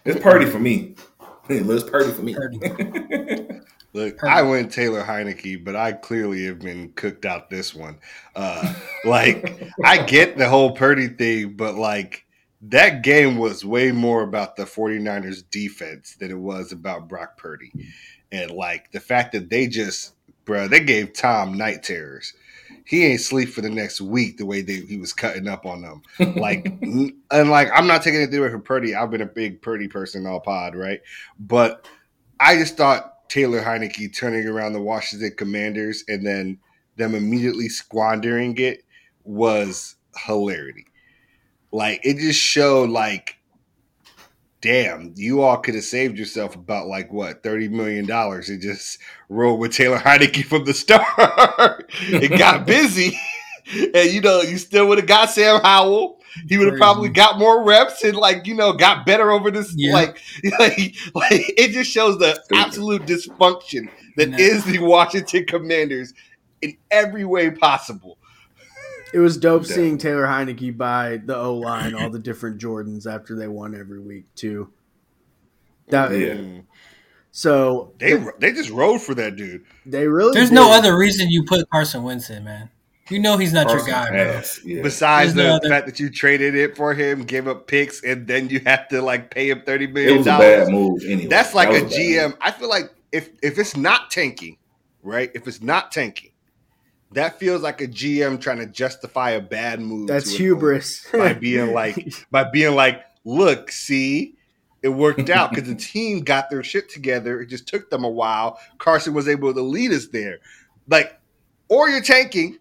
it's Purdy for me. It's Purdy for me. Purdy. Look, Purdy. I went Taylor Heinicke, but I clearly have been cooked out this one. Uh, like, I get the whole Purdy thing, but like, that game was way more about the 49ers defense than it was about Brock Purdy. And like, the fact that they just, bro, they gave Tom night terrors. He ain't sleep for the next week the way they, he was cutting up on them. Like, and like, I'm not taking anything away from Purdy. I've been a big Purdy person all pod, right? But I just thought Taylor Heinicke turning around the Washington Commanders and then them immediately squandering it was hilarity. Like it just showed like damn, you all could have saved yourself about like what, thirty million dollars and just rolled with Taylor Heinicke from the start. it got busy. And you know, you still would have got Sam Howell. He would have probably got more reps and like, you know, got better over this Yeah. like like, like it just shows the absolute dysfunction that No. is the Washington Commanders in every way possible. It was dope Yeah. seeing Taylor Heinicke buy the O line all the different Jordans after they won every week too. That Yeah. so They they just rode for that dude. they really There's did. no other reason you put Carson Wentz in, man. You know he's not Carson your guy, bro. yeah. Besides There's the no other- fact that you traded it for him, gave up picks, and then you have to like pay him thirty million. It was a bad move anyway. That's like That a was bad GM. I feel like if if it's not tanking, right? If it's not tanking, that feels like a GM trying to justify a bad move. That's to an owner hubris. by being like by being like, look, see, it worked out because the team got their shit together. It just took them a while. Carson was able to lead us there, like, or you're tanking.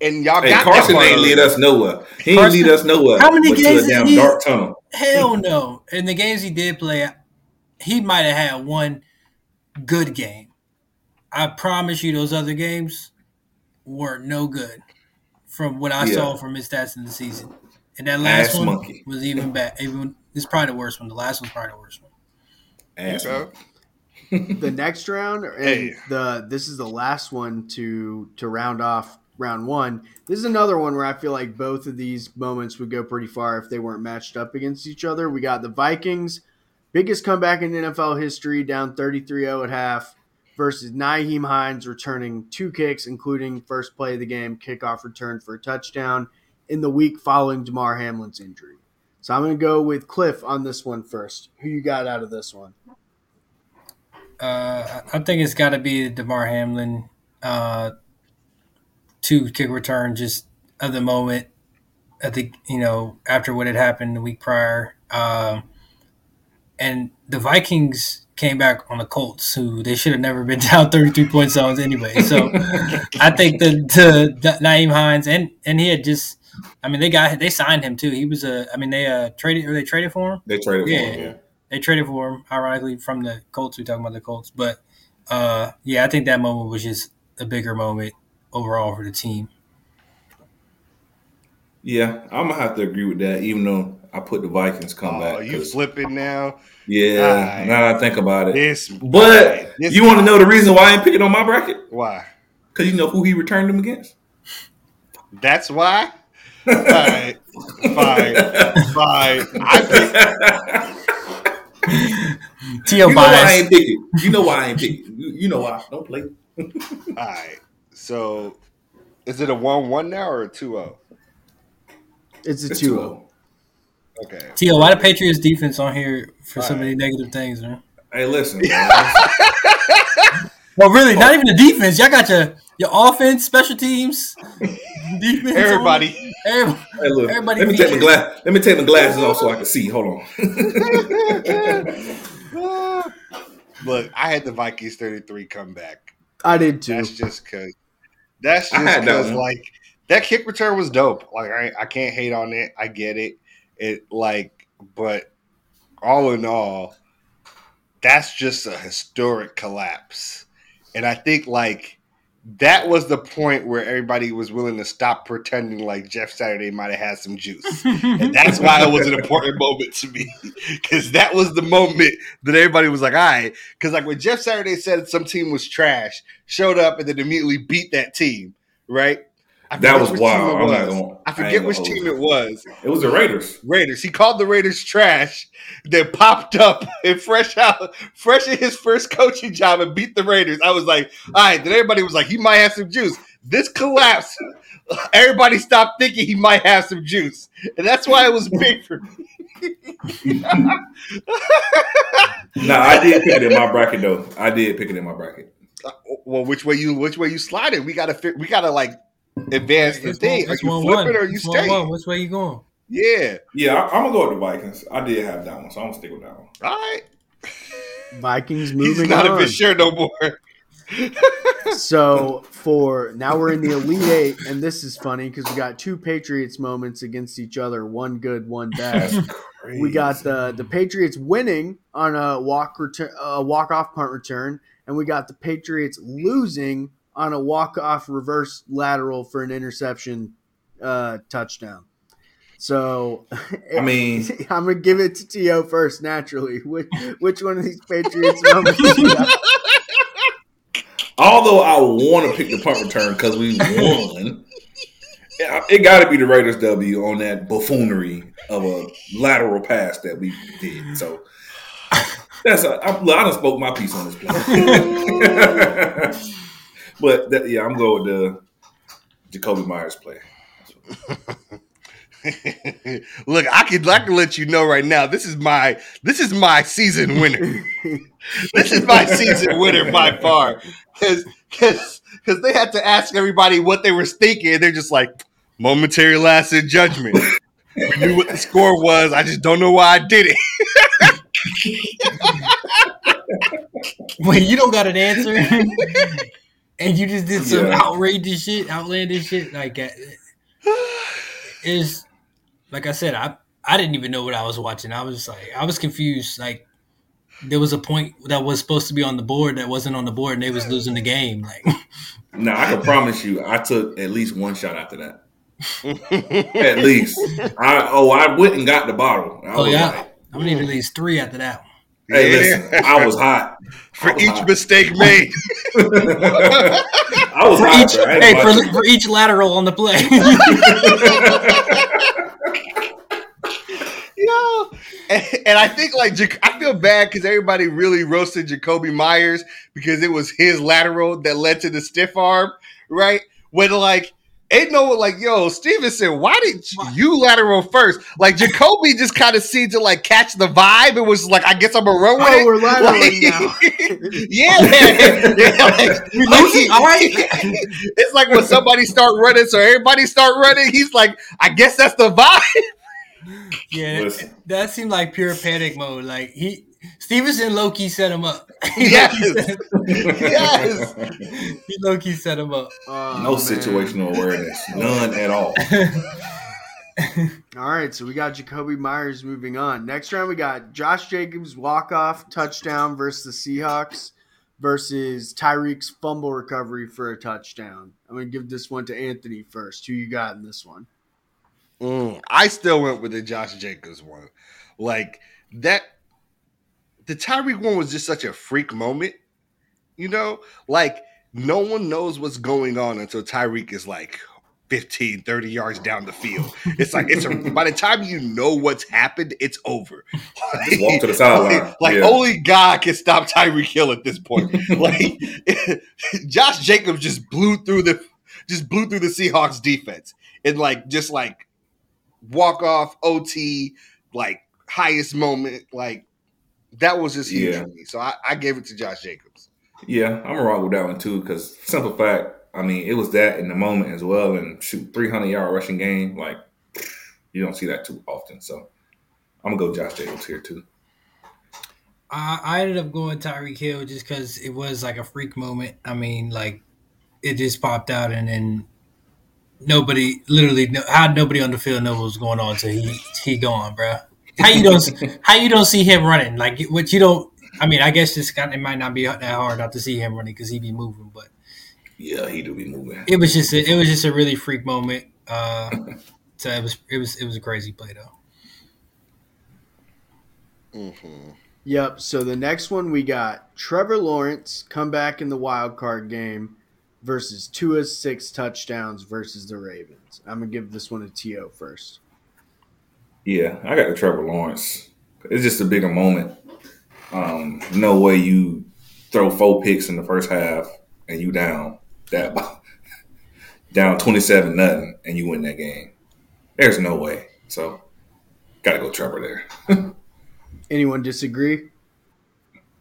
And y'all Hey, got Carson that part ain't lead us nowhere. He ain't Carson- lead us nowhere. How many but to games a damn he- dark tunnel? Hell no. In the games he did play, he might have had one good game. I promise you, those other games were no good from what I Yeah. saw from his stats in the season. And that last Ass one monkey. was even bad. Even it's probably the worst one. The last one's probably the worst one. Ass Okay. the next round and Hey. the this is the last one to to round off round one. This is another one where I feel like both of these moments would go pretty far if they weren't matched up against each other. We got the Vikings, biggest comeback in NFL history, down 33-0 at half, versus Nyheim Hines returning two kicks, including first play of the game, kickoff return for a touchdown in the week following Damar Hamlin's injury. So I'm going to go with Cliff on this one first. Who you got out of this one? Uh, I think it's got to be Damar Hamlin. Uh, two kick return, just of the moment. I think you know after what had happened the week prior, um, and the Vikings came back on the Colts, who they should have never been down thirty three point zones anyway. So I think the the, the Nyheim Hines and and he had just. I mean, they got they signed him too. He was a. I mean, they uh traded or they traded for him They traded Yeah. for him. Yeah. they traded for him, ironically, from the Colts. We're talking about the Colts, but uh, yeah, I think that moment was just a bigger moment overall for the team. Yeah, I'm gonna have to agree with that, even though I put the Vikings come Oh, back. you 'cause- flipping now? yeah, Alright. now that I think about it. This, But this you want to know the reason why I ain't picking on my bracket? why? Because you know who he returned them against. That's why. All right, fine, fine. I picked, T.O. you know why I bias. ain't picking. You know why I ain't picking. You, you know why. Don't play. all right. So, is it a one-one now or a 2-0? It's a It's 2 2-0. Okay. T.O. Why the Patriots defense on here for so All many negative things, man? Hey, listen. Well, really, not even the defense. Y'all got your your offense, special teams, defense. Everybody. Everybody. Hey, look, Everybody let me take my featured. glass. Let me take my glasses off so I can see. Hold on. Look, I had the Vikings 33 come back. I did too. That's just because. That's just had that because like that kick return was dope. Like I, I can't hate on it. I get it. It like, but all in all, that's just a historic collapse. And I think like that was the point where everybody was willing to stop pretending like Jeff Saturday might have had some juice. And that's why it was an important moment to me. Because that was the moment that everybody was like, all right. Because like when Jeff Saturday said some team was trash, showed up and then immediately beat that team, right? I That was wild. it I'm not gonna- I I forget ain't which team it was. It was the Raiders. Raiders. He called the Raiders trash, then popped up and fresh out, fresh in his first coaching job and beat the Raiders. I was like, all right. Then everybody was like, he might have some juice. This collapse, everybody stopped thinking he might have some juice, and that's why it was big for me. No, I did pick it in my bracket though. I did pick it in my bracket. well, which way you which way you slide it? We gotta we gotta like advance the It's thing. one- Are you one flipping one. or are you It's one staying? Which way you going? Yeah. Yeah, I, I'm gonna go with the Vikings. I did have that one, so I'm gonna stick with that one. All right. Vikings He's moving not on. a bit sure no more. So for now we're in the Elite Eight, and this is funny because we got two Patriots moments against each other, one good, one bad. we got the the Patriots winning on a walk return, a walk off punt return, and we got the Patriots losing on a walk off reverse lateral for an interception uh, touchdown. So, I mean, I'm gonna give it to To first. Naturally, which which one of these Patriots moments? you got? although I want to pick the punt return because we won, it got to be the Raiders W on that buffoonery of a lateral pass that we did. So that's a, I, look, I done spoke my piece on this play. but that, yeah, I'm going with the Jakobi Meyers play. Look, I could I can let you know right now. This is my this is my season winner. this is my season winner by far. Because because because they had to ask everybody what they were thinking. They're just like momentary lapse in judgment. We knew what the score was. I just don't know why I did it. Wait, you don't got an answer, and you just did some Yeah. outrageous shit, outlandish shit. Like is like I said, I I didn't even know what I was watching. I was like, I was confused. Like there was a point that was supposed to be on the board that wasn't on the board, and they was losing the game. Like no, I can promise you, I took at least one shot after that. At least, I oh I went and got the bottle. I Oh, yeah? like, I'm gonna need at least three after that. one. Hey, Yeah. listen, I was hot For was each hot. mistake made. I was For hot. each. I hey, for, for each lateral on the play. Yo, and, and I think like I feel bad because everybody really roasted Jakobi Meyers because it was his lateral that led to the stiff arm, right? When like ain't no like yo Stevenson, why did you lateral first? Like Jakobi just kind of seemed to like catch the vibe. It was like I guess I'm a run with Oh, it. we're lateraling Like- yeah, yeah, like- We like losing? All right. it's like when somebody start running, so everybody start running. He's like, I guess that's the vibe. yeah, Listen. that seemed like pure panic mode. Like he Stevenson low key set him up. He Yes. set- Yes. he low key set him up. Oh, no man. situational awareness, none at all. All right, so we got Jakobi Meyers moving on. Next round, we got Josh Jacobs walk off touchdown versus the Seahawks versus Tyreek's fumble recovery for a touchdown. I'm gonna give this one to Anthony first. Who you got in this one? Mm, I still went with the Josh Jacobs one. Like that, the Tyreek one was just such a freak moment. You know, like no one knows what's going on until Tyreek is like 15, 30 yards down the field. It's like it's a by the time you know what's happened, it's over. Just walk to the sideline. Like, like, Yeah. only God can stop Tyreek Hill at this point. like Josh Jacobs just blew through the just blew through the Seahawks defense and like just like walk off OT like highest moment like that was just huge Yeah. for me. So I, I gave it to Josh Jacobs. Yeah, I'm gonna rock with that one too. Because simple fact, I mean, it was that in the moment as well. And shoot, 300 yard rushing game, like you don't see that too often. So I'm gonna go Josh Jacobs here too. I, I ended up going Tyreek Hill just because it was like a freak moment. I mean, like it just popped out, and then nobody, literally, no, how nobody on the field know what was going on until he he gone, bro. How you don't how you don't see him running? Like what you don't. I mean, I guess this kind it might not be that hard not to see him running because he be moving, but Yeah, he do be moving. it was just a, it was just a really freak moment. Uh, so it was it was it was a crazy play though. Mm-hmm. Yep. So the next one we got Trevor Lawrence come back in the wild card game versus Tua's six touchdowns versus the Ravens. I'm gonna give this one a TO first. Yeah, I got the Trevor Lawrence. It's just a bigger moment. Um, no way you throw four picks in the first half and you down that down twenty seven nothing and you win that game. There's no way. So gotta go Trevor there. Anyone disagree?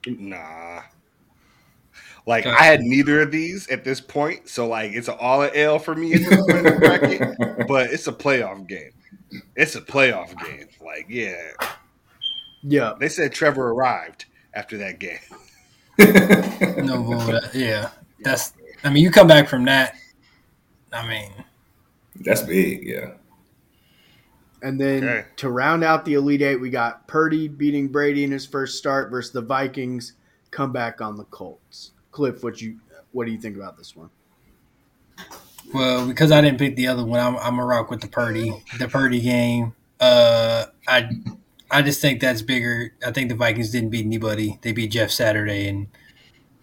Nah. Like I had neither of these at this point, so like it's an all L for me at this point in the bracket. But it's a playoff game. It's a playoff game. Like yeah, Yeah. they said Trevor arrived after that game. No, but, yeah, that's. I mean, you come back from that. I mean, That's big, yeah. And then Okay. to round out the Elite Eight, we got Purdy beating Brady in his first start versus the Vikings. Come back on the Colts. Cliff, what you what do you think about this one? Well, because I didn't pick the other one, I'm, I'm a rock with the Purdy, the Purdy game. Uh, I, I just think that's bigger. I think the Vikings didn't beat anybody. They beat Jeff Saturday and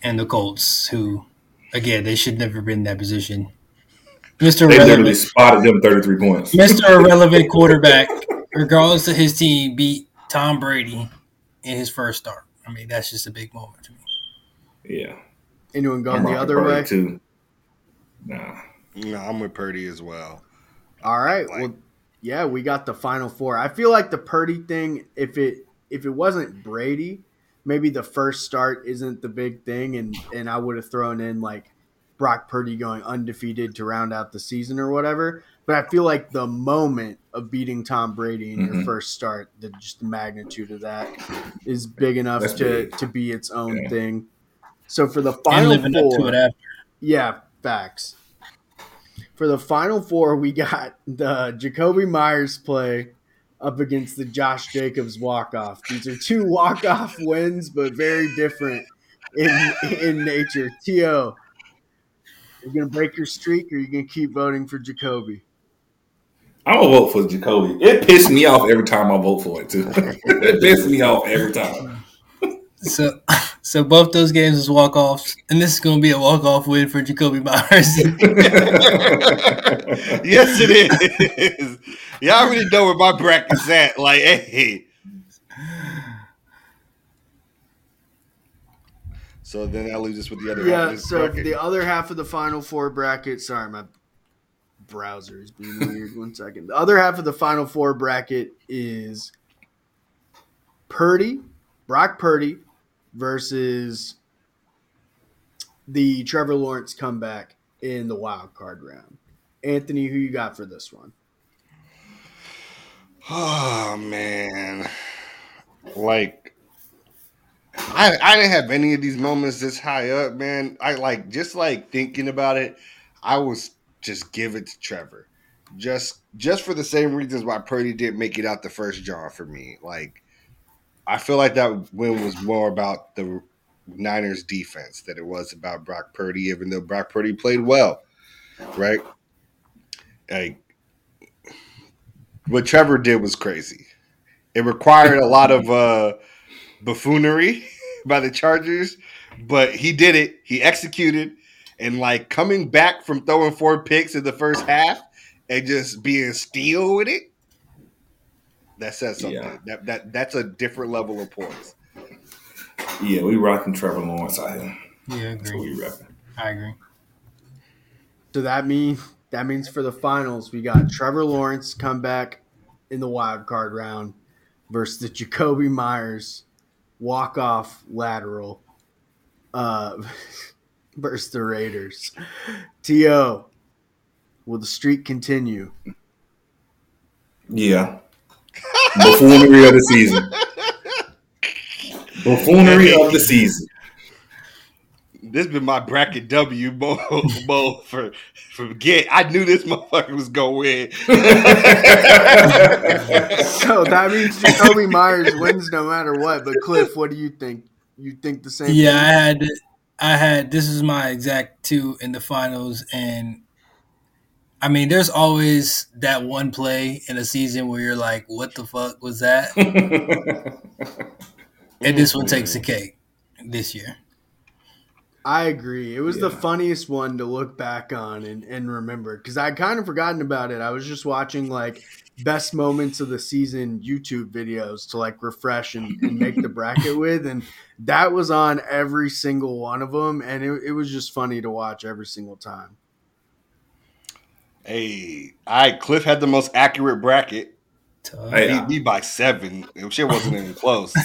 and the Colts, who, again, they should never been in that position. Mister They literally spotted them thirty three points. Mister Irrelevant quarterback, regardless of his team, beat Tom Brady in his first start. I mean, that's just a big moment to me. Yeah. Anyone going I'm the other way? too. Nah. No, I'm with Purdy as well. All right. Like- well, yeah, we got the final four. I feel like the Purdy thing, if it if it wasn't Brady, maybe the first start isn't the big thing, and and I would have thrown in like Brock Purdy going undefeated to round out the season or whatever. But I feel like the moment of beating Tom Brady in your Mhm. first start, the just the magnitude of that is big enough That's to big. to be its own Yeah. thing. So for the And final living up to four, it after. yeah, facts. For the final four, we got the Jakobi Meyers play up against the Josh Jacobs walk off. These are two walk off wins, but very different in in nature. To, you're gonna break your streak, or you gonna keep voting for Jakobi? I'm gonna vote for Jakobi. It pissed me off every time I vote for it too. it pissed me off every time. So, so both those games was walk offs, and this is going to be a walk off win for Jakobi Meyers. yes, it is. Y'all already know where my bracket's at. Like, hey. So then that leaves us with the other half Yeah. this So bracket. the other half of the final four bracket. Sorry, my browser is being weird. One second. The other half of the final four bracket is Purdy, Brock Purdy versus the Trevor Lawrence comeback in the wild card round. Anthony, who you got for this one? Oh man, like I I didn't have any of these moments this high up, man. I like just like thinking about it. I was just give it to Trevor, just just for the same reasons why Purdy didn't make it out the first jar for me. Like I feel like that win was more about the Niners defense than it was about Brock Purdy, even though Brock Purdy played well, right? Like what Trevor did was crazy. It required a lot of uh, buffoonery by the Chargers, but he did it. He executed, and like coming back from throwing four picks in the first half and just being steel with it. That says something. Yeah. That that that's a different level of poise. yeah, we rocking Trevor Lawrence out here. yeah, I That's what agree. we rocking. I agree. So that means that means for the finals we got Trevor Lawrence come back in the wild card round versus the Jakobi Meyers walk off lateral uh versus the Raiders. To will the streak continue? Yeah. Buffoonery of the season. Buffoonery of the season. This been my bracket W Mo, Mo for for get. I knew this motherfucker was gonna win. So that means Jakobi Meyers wins no matter what. But Cliff, what do you think? You think the same? Yeah, I had I had this is my exact two in the finals, and I mean, there's always that one play in a season where you're like, "What the fuck was that?" and this one takes the mm. cake this year. I agree. It was the funniest one to look back on and, and remember because I'd kind of forgotten about it. I was just watching like best moments of the season YouTube videos to like refresh and, and make the bracket with. And that was on every single one of them. And it, it was just funny to watch every single time. Hey, I Cliff had the most accurate bracket. Tough. Hey, Beat me by seven. It shit wasn't even close.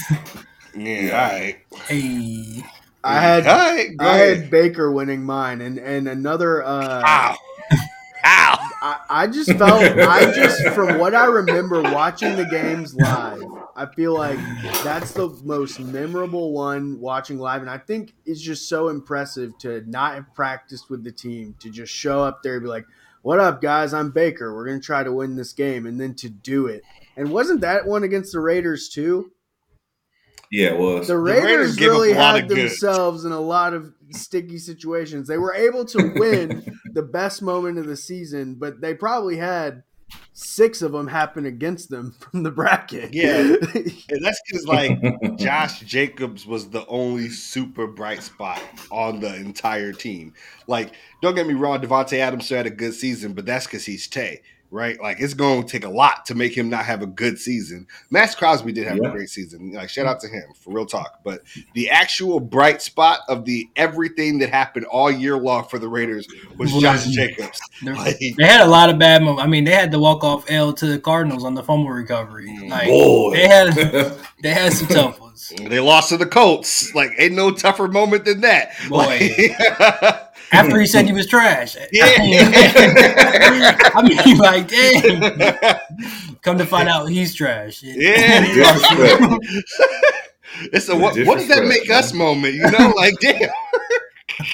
Yeah, all right. Hey, I had all right, I ahead. had Baker winning mine and, and another uh Ow. Ow. I, I just felt I just from what I remember watching the games live, I feel like that's the most memorable one watching live, and I think it's just so impressive to not have practiced with the team to just show up there and be like, "What up, guys? I'm Baker. We're gonna try to win this game," and then to do it. And wasn't that one against the Raiders too? yeah, it was. The Raiders Raiders, really had of good. themselves in a lot of sticky situations. They were able to win the best moment of the season, but they probably had six of them happen against them from the bracket. Yeah. And that's because like Josh Jacobs was the only super bright spot on the entire team. Like, don't get me wrong, Davante Adams had a good season, but that's because he's Tay, right? Like, it's going to take a lot to make him not have a good season. Maxx Crosby did have Yeah. a great season. Like, shout out to him for real talk. But the actual bright spot of the everything that happened all year long for the Raiders was Josh Jacobs. Like, they had a lot of bad moments. I mean, they had the walk off L to the Cardinals on the fumble recovery. Like Boy. they had they had some tough ones. they lost to the Colts. Like, ain't no tougher moment than that. Boy. Like- After he said he was trash. Yeah. I mean, like, damn. Come to find out, he's trash. Yeah. Disrespect. it's a what, what does that make us moment? You know, like damn.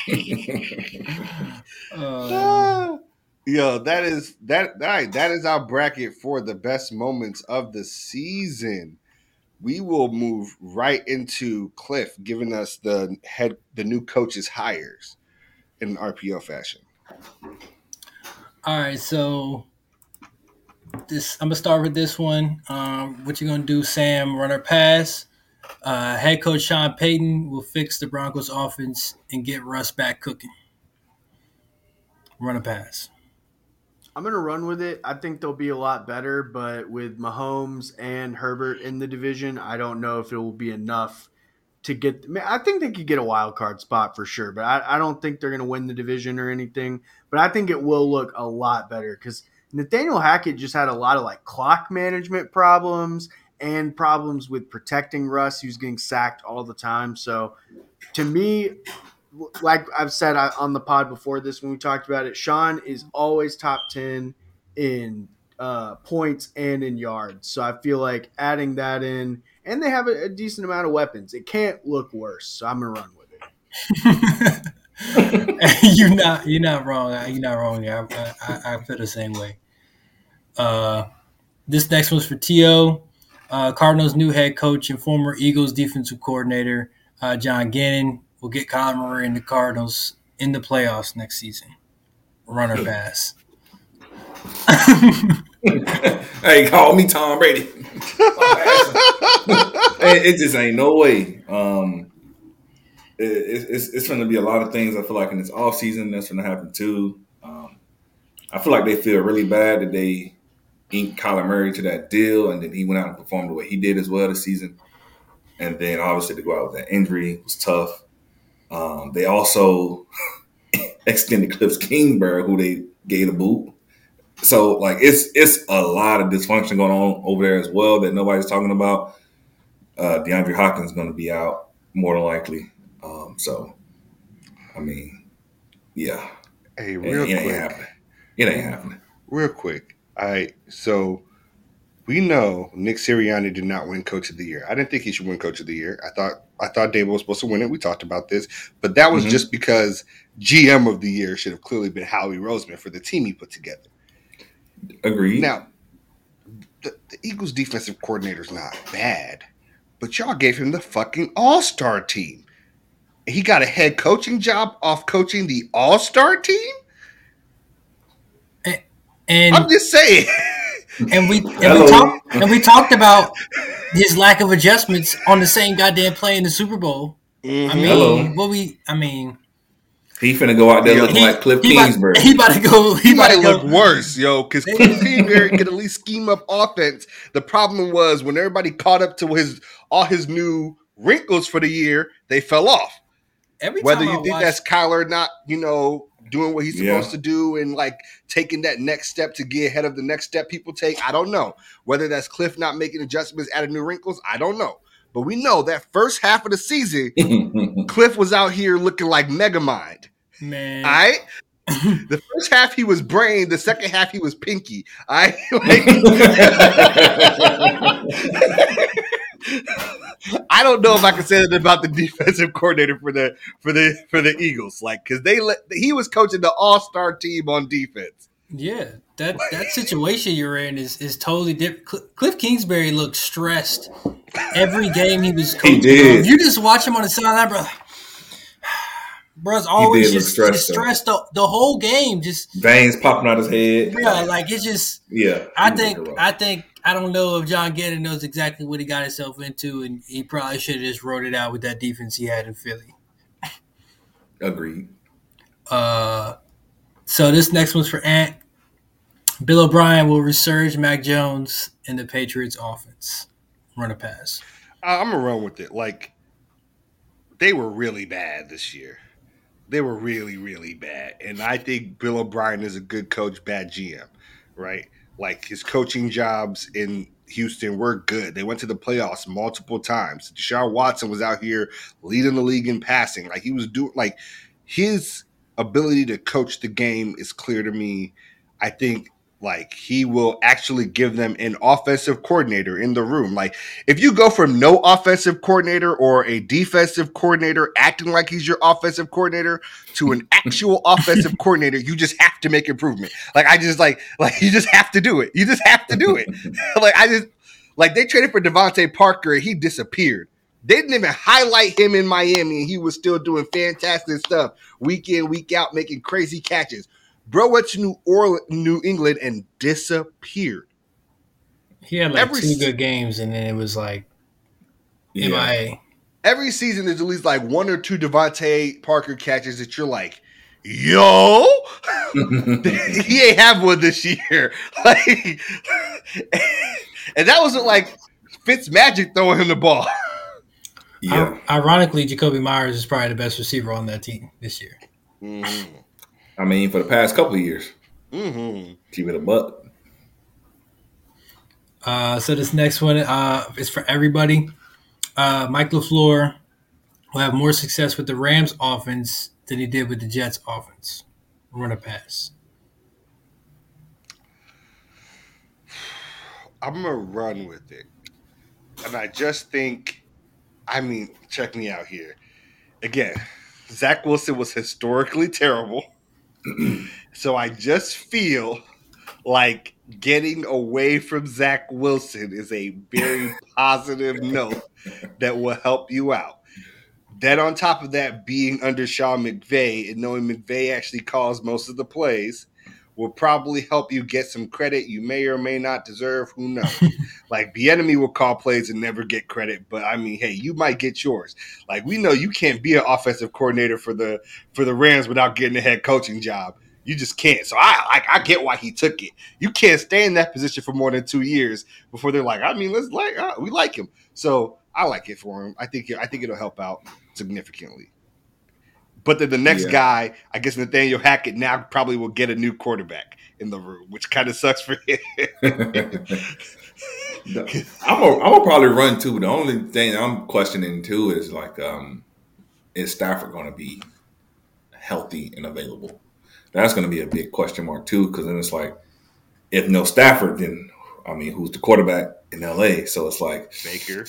Uh, Yo, that is that. All right, that is our bracket for the best moments of the season. We will move right into Cliff giving us the head, the new coach's hires in an RPO fashion. all right, so this I'm gonna start with this one. Um, what you gonna do, Sam? Runner pass. Uh, head coach Sean Payton will fix the Broncos offense and get Russ back cooking. Run a pass. I'm gonna run with it. I think they'll be a lot better, but with Mahomes and Herbert in the division, I don't know if it will be enough to get. I, think they could get a wild card spot for sure, but I, I don't think they're gonna win the division or anything. But I think it will look a lot better because Nathaniel Hackett just had a lot of like clock management problems and problems with protecting Russ. Was getting sacked all the time. So to me, like I've said on the pod before this when we talked about it, Sean is always top 10 in uh, points and in yards. So I feel like adding that in, and they have a, a decent amount of weapons. It can't look worse. So I'm going to run with it. you're not you're not wrong. You're not wrong. there. I, I, I feel the same way. Uh, this next one's for To. Uh, Cardinals' new head coach and former Eagles defensive coordinator uh, John Gannon will get Kyler Murray and the Cardinals in the playoffs next season. Runner pass. hey, call me Tom Brady. It, it just ain't no way. Um, it, it- it's it's going to be a lot of things. I feel like in this off season, that's going to happen too. Um, I feel like they feel really bad that they inked Kyler Murray to that deal, and then he went out and performed the way he did as well this season. And then obviously to go out with that injury was tough. Um, they also extended Kliff Kingsbury, who they gave a boot. So like it's it's a lot of dysfunction going on over there as well that nobody's talking about. Uh, DeAndre Hopkins is going to be out more than likely. Um, so, I mean, yeah, Hey, real it ain't quick, happening. It ain't happening. real quick. All right, so we know Nick Sirianni did not win Coach of the Year. I didn't think he should win Coach of the Year. I thought I thought Daboll was supposed to win it. We talked about this, but that was Mhm. just because GM of the Year should have clearly been Howie Roseman for the team he put together. Agreed. Now, the, the Eagles' defensive coordinator is not bad, but y'all gave him the fucking All Star team. He got a head coaching job off coaching the All Star team. And I'm just saying. and we and we Hello. talked and we talked about his lack of adjustments on the same goddamn play in the Super Bowl. I mm-hmm. mean, Hello. what we I mean, he finna go out there looking he, like Kliff he about, Kingsbury. he about to go. He, He might to go. look worse, yo, because Kliff Kingsbury could at least scheme up offense. The problem was when everybody caught up to his all his new wrinkles for the year, they fell off. Every Whether time you I think watch- that's Kyler not, you know, doing what he's Yeah. supposed to do and like taking that next step to get ahead of the next step people take, I don't know. Whether that's Kliff not making adjustments, adding new wrinkles, I don't know. But we know that first half of the season, Kliff was out here looking like Megamind. Man. All right. The first half he was brain, the second half he was pinky. I I don't know if I can say that about the defensive coordinator for the for the for the Eagles, like because they let he was coaching the All Star team on defense. Yeah, that that situation you're in is is totally different. Cl- Kliff Kingsbury looked stressed every game he was coaching. did. you just watch him on the sideline, bro, bro's always just stressed, just stressed the, the whole game. Just Veins popping out his head. yeah, like it's just. Yeah. I think. I think I don't know if John Gannon knows exactly what he got himself into, and he probably should have just wrote it out with that defense he had in Philly. Agreed. Uh, so this next one's for Ant. Bill O'Brien will resurge Mac Jones in the Patriots offense. Run a pass. I- I'm gonna run with it. Like they were really bad this year. They were really, really bad. And I think Bill O'Brien is a good coach, bad GM, right? Like his coaching jobs in Houston were good. They went to the playoffs multiple times. Deshaun Watson was out here leading the league in passing. Like he was doing like his ability to coach the game is clear to me. I think like he will actually give them an offensive coordinator in the room. Like if you go from no offensive coordinator or a defensive coordinator acting like he's your offensive coordinator to an actual offensive coordinator, you just have to make improvement. Like I just like like you just have to do it. You just have to do it. like I just like they traded for DeVante Parker and he disappeared. They didn't even highlight him in Miami, and he was still doing fantastic stuff week in, week out, making crazy catches. Bro went to New Orleans, New England, and disappeared. He had like Every two se- good games, and then it was like Yeah. MIA. Every season, there's at least like one or two DeVante Parker catches that you're like, yo, he ain't have one this year. Like, and that wasn't like Fitz Magic throwing him the ball. yeah. I- ironically, Jakobi Meyers is probably the best receiver on that team this year. Mm-hmm. I mean, for the past couple of years, Mm-hmm. keep it a buck. Uh, so this next one uh, is for everybody. Uh, Mike LaFleur will have more success with the Rams offense than he did with the Jets offense. Run a pass. I'm gonna run with it, and I just think, I mean, check me out here. Again, Zach Wilson was historically terrible, so I just feel like getting away from Zach Wilson is a very positive note that will help you out. Then on top of that, being under Sean McVay and knowing McVay actually calls most of the plays will probably help you get some credit you may or may not deserve. Who knows? like the enemy will call plays and never get credit, but I mean, hey, you might get yours. Like we know you can't be an offensive coordinator for the for the Rams without getting a head coaching job. You just can't. So I like I get why he took it. You can't stay in that position for more than two years before they're like, I mean, let's like uh, we like him. So I like it for him. I think I think it'll help out significantly. But then the next Yeah. guy, I guess Nathaniel Hackett now probably will get a new quarterback in the room, which kind of sucks for him. I'm gonna I'm gonna probably run too. The only thing I'm questioning too is like, um, is Stafford going to be healthy and available? That's going to be a big question mark too, because then it's like, if no Stafford, then I mean, who's the quarterback in LA? So it's like, Baker.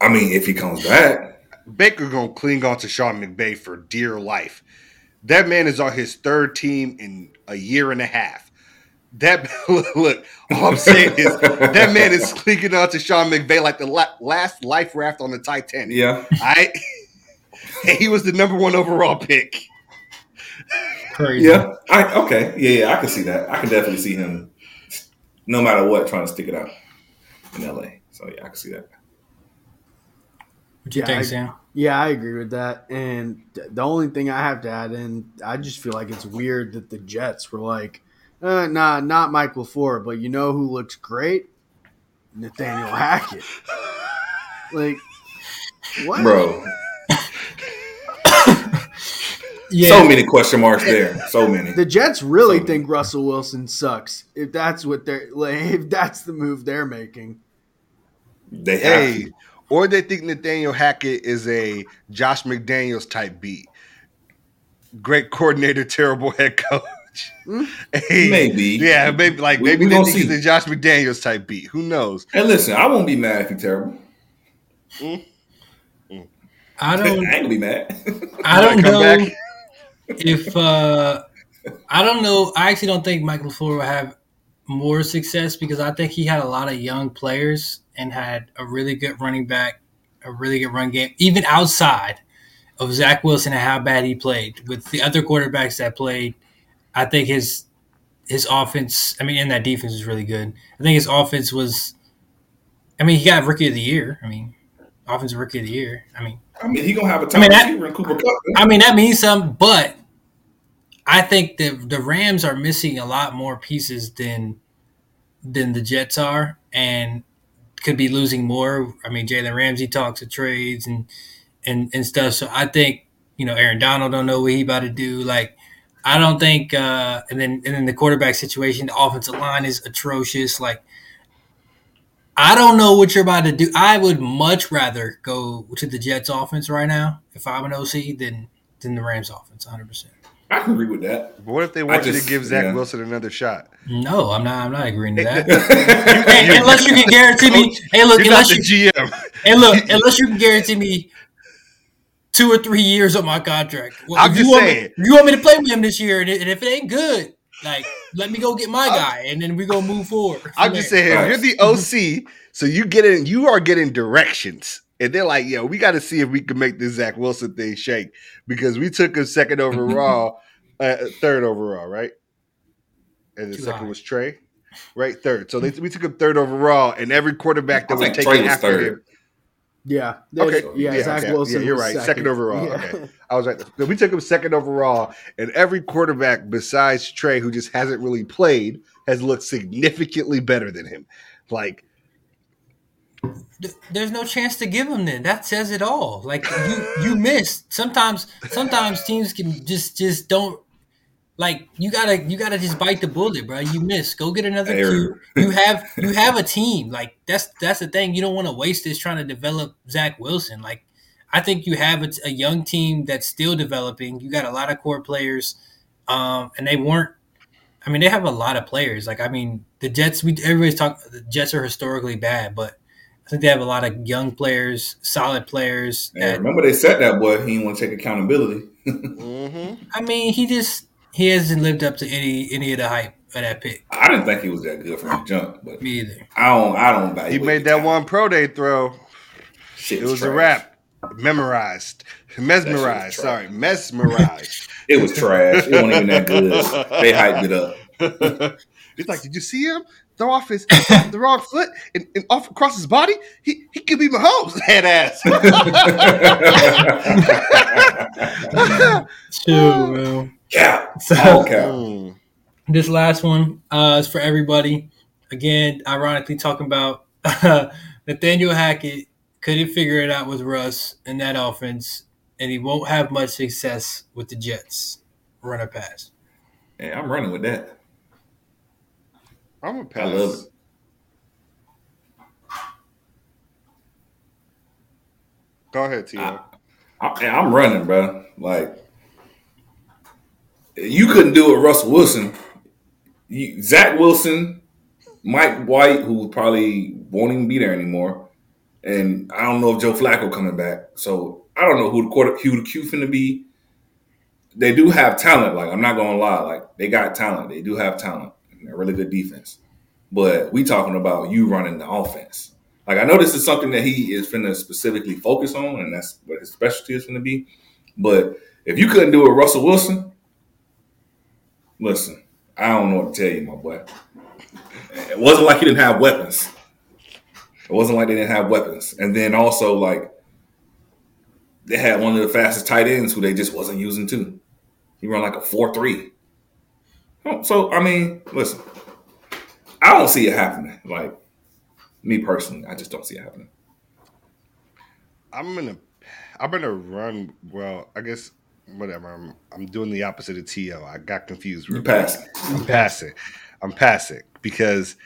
I mean, if he comes back, Baker gonna cling on to Sean McVay for dear life. That man is on his third team in a year and a half. That look, all I'm saying is that man is clinging on to Sean McVay like the la- last life raft on the Titanic. yeah, I he was the number one overall pick. Crazy. yeah, I okay, yeah, yeah, I can see that. I can definitely see him, no matter what, trying to stick it out in LA. So yeah, I can see that. What do you Yeah, think, I- Sam? Yeah, I agree with that. And the only thing I have to add in, I just feel like it's weird that the Jets were like, uh, nah, not Mike LaFleur, but you know who looks great? Nathaniel Hackett. Like, what? Bro, Yeah. so many question marks there. So many. The Jets really So- think Russell Wilson sucks. If that's what they're like, if that's the move they're making. They have Hey, to. Or they think Nathaniel Hackett is a Josh McDaniels type beat. Great coordinator, terrible head coach. Hmm? Hey, Maybe. Yeah, maybe like We- maybe we they gonna think he's see. the Josh McDaniels type beat. Who knows? And listen, I won't be mad if he's terrible. I I don't. ain't gonna be mad. I don't come know back. if. uh I don't know. I actually don't think Michael LaFleur will have more success because I think he had a lot of young players and had a really good running back, a really good run game, even outside of Zach Wilson and how bad he played with the other quarterbacks that played. I think his his offense. I mean, and that defense is really good. I think his offense was. I mean, he got rookie of the year. I mean, offensive rookie of the year. I mean. I mean, he gonna have a top I mean, that- receiver in Cooper Kupp. I mean, that means something, but I think the the Rams are missing a lot more pieces than than the Jets are, and could be losing more. I mean, Jalen Ramsey talks of trades and and and stuff. So I think you know Aaron Donald don't know what he about to do. Like I don't think, uh, and then and then the quarterback situation, the offensive line is atrocious. Like I don't know what you're about to do. I would much rather go to the Jets offense right now if I'm an OC than than the Rams offense, 100. percent I can agree with that. But what if they want you just- to give Zach yeah. Wilson another shot? No, I'm not. I'm not agreeing to that. hey, hey, unless you can guarantee me. Hey, look, You're not unless the you GM. hey, look, unless you can guarantee me two or three years of my contract. Well, I'm if just you want saying. Me, you want me to play with him this year, and if it ain't good, like let me go get my guy, and then we go move forward. I'm just saying, Right. you're the OC, so you get in, you are getting directions. And they're like, yo, we got to see if we can make this Zach Wilson thing shake because we took him second overall, uh, third overall, right? And the Too second high. was Trey, right? Third. So they, we took him third overall, and every quarterback that I was think taken Trey was after third. him. Yeah. Okay. Yeah, Yeah, Zach okay. Wilson. Yeah, you're was right. Second overall. Yeah. Okay. I was right. So we took him second overall, and every quarterback besides Trey, who just hasn't really played, has looked significantly better than him. Like, Th- there's no chance to give him then. That says it all. Like you you missed. Sometimes sometimes teams can just just don't like you gotta you gotta just bite the bullet, bro. You miss. Go get another Q. You have you have a team. Like that's that's the thing. You don't want to waste this trying to develop Zach Wilson. Like I think you have a, a young team that's still developing. You got a lot of core players, um, and they weren't. I mean, they have a lot of players. Like I mean, the Jets. We everybody's talk. The Jets are historically bad, but I think they have a lot of young players, solid players. And That, remember, they said that boy. He didn't want to take accountability. mm-hmm. I mean, he just he hasn't lived up to any any of the hype of that pick. I didn't think he was that good from the jump, but Me either. I don't. I don't. he made that one pro day throw. Shit It was a trash. wrap. Memorized, mesmerized. Sorry, mesmerized. It was trash. It wasn't even that good. They hyped it up. He's like, did you see him throw off his the wrong foot and, and off across his body? He he could be Mahomes head ass. Chill, man. Cap. So All cap. Mm. this last one uh, is for everybody. Again, ironically talking about Nathaniel Hackett couldn't figure it out with Russ in that offense, and he won't have much success with the Jets. Run or pass. Hey, I'm running with that. I'm a pass. love it. Go ahead. I, hey, I'm running, bro. Like you couldn't do it, Russell Wilson. You, Zach Wilson Mike White, who probably won't even be there anymore, and I don't know if Joe Flacco coming back. So I don't know who the quarter who the Q finna be. They do have talent. Like I'm not gonna lie, like they got talent. They do have talent. They're really good defense. But we talking about you running the offense. Like I know this is something that he is finna specifically focus on, and that's what his specialty is gonna be. But if you couldn't do it, Russell Wilson, listen, I don't know what to tell you, my boy. It wasn't like he didn't have weapons. It wasn't like they didn't have weapons. And then also like they had one of the fastest tight ends who they just wasn't using too. He run like a four three. So I mean, listen, I don't see it happening. Like me personally, I just don't see it happening. I'm gonna I'm gonna run. Well, I guess whatever. I'm I'm doing the opposite of To. I got confused. You passing? I'm passing. I'm passing because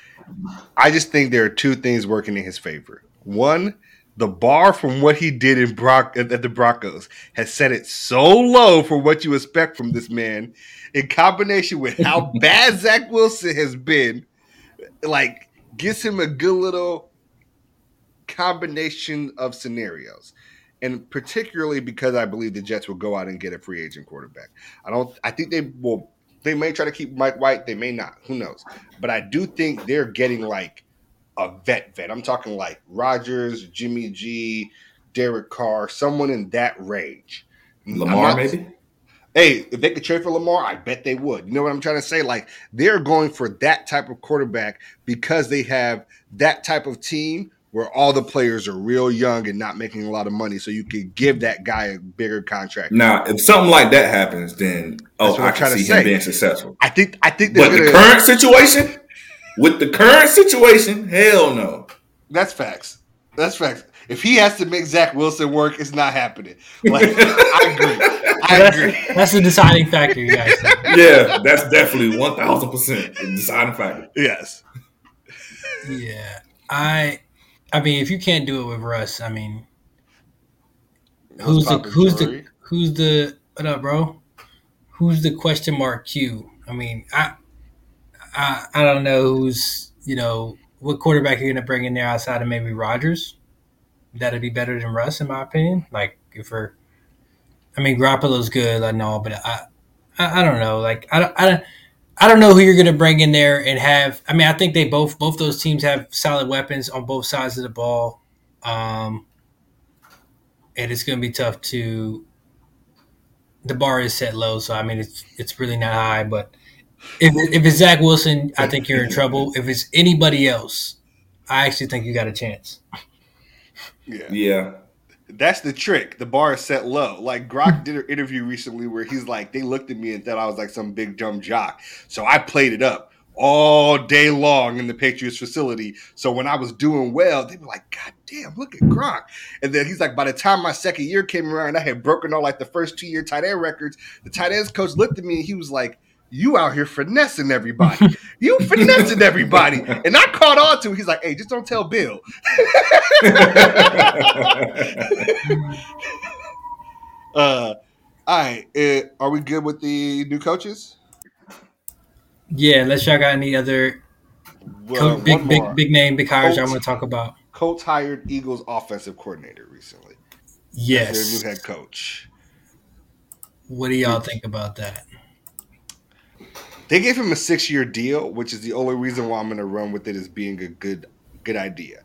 I just think there are two things working in his favor. One, the bar from what he did in Brock at the Broncos has set it so low for what you expect from this man, in combination with how bad Zach Wilson has been, like gives him a good little combination of scenarios. And particularly because I believe the Jets will go out and get a free agent quarterback. I don't I think they will they may try to keep Mike White, they may not. Who knows? But I do think they're getting like a vet vet. I'm talking like Rodgers, Jimmy G, Derek Carr, someone in that range. Lamar, not, maybe. Hey, if they could trade for Lamar, I bet they would. You know what I'm trying to say? Like they're going for that type of quarterback because they have that type of team where all the players are real young and not making a lot of money, so you could give that guy a bigger contract. Now, if something like that happens, then oh, I can see him say. being successful. I think I think, but gonna, the current situation, with the current situation, hell no. That's facts. That's facts. If he has to make Zach Wilson work, it's not happening. Like, I agree. I that's, agree. That's the deciding factor, you guys. yeah, that's definitely one thousand percent the deciding factor. Yes. Yeah, I I mean, if you can't do it with Russ, I mean, who's the who's the who's the what up, bro? Who's the question mark Q? I mean, I I I don't know who's you know what quarterback you're gonna bring in there outside of maybe Rodgers. That'd be better than Russ, in my opinion. Like if we're, I mean, Garoppolo's good, I know, but I I, I don't know. Like I don't I don't. I don't know who you're going to bring in there and have. I mean, I think they both both those teams have solid weapons on both sides of the ball, um, and it's going to be tough to. The bar is set low, so I mean it's it's really not high. But if if it's Zach Wilson, I think you're in trouble. If it's anybody else, I actually think you got a chance. Yeah. Yeah that's the trick. The bar is set low. Like Gronk did an interview recently where he's like, they looked at me and thought I was like some big dumb jock. So I played it up all day long in the Patriots facility. So when I was doing well, they were like, God damn, look at Gronk. And then he's like, by the time my second year came around, I had broken all like the first two year tight end records. The tight ends coach looked at me and he was like, you out here finessing everybody. You finessing everybody. And I caught on to it. He's like, hey, just don't tell Bill. uh, all right. Uh, are we good with the new coaches? Yeah, unless y'all got any other well, co- big, big, big name, big hires I want to talk about. Colts hired Eagles offensive coordinator recently. Yes. Their new head coach. What do y'all think about that? They gave him a six year deal, which is the only reason why I'm going to run with it as being a good good idea,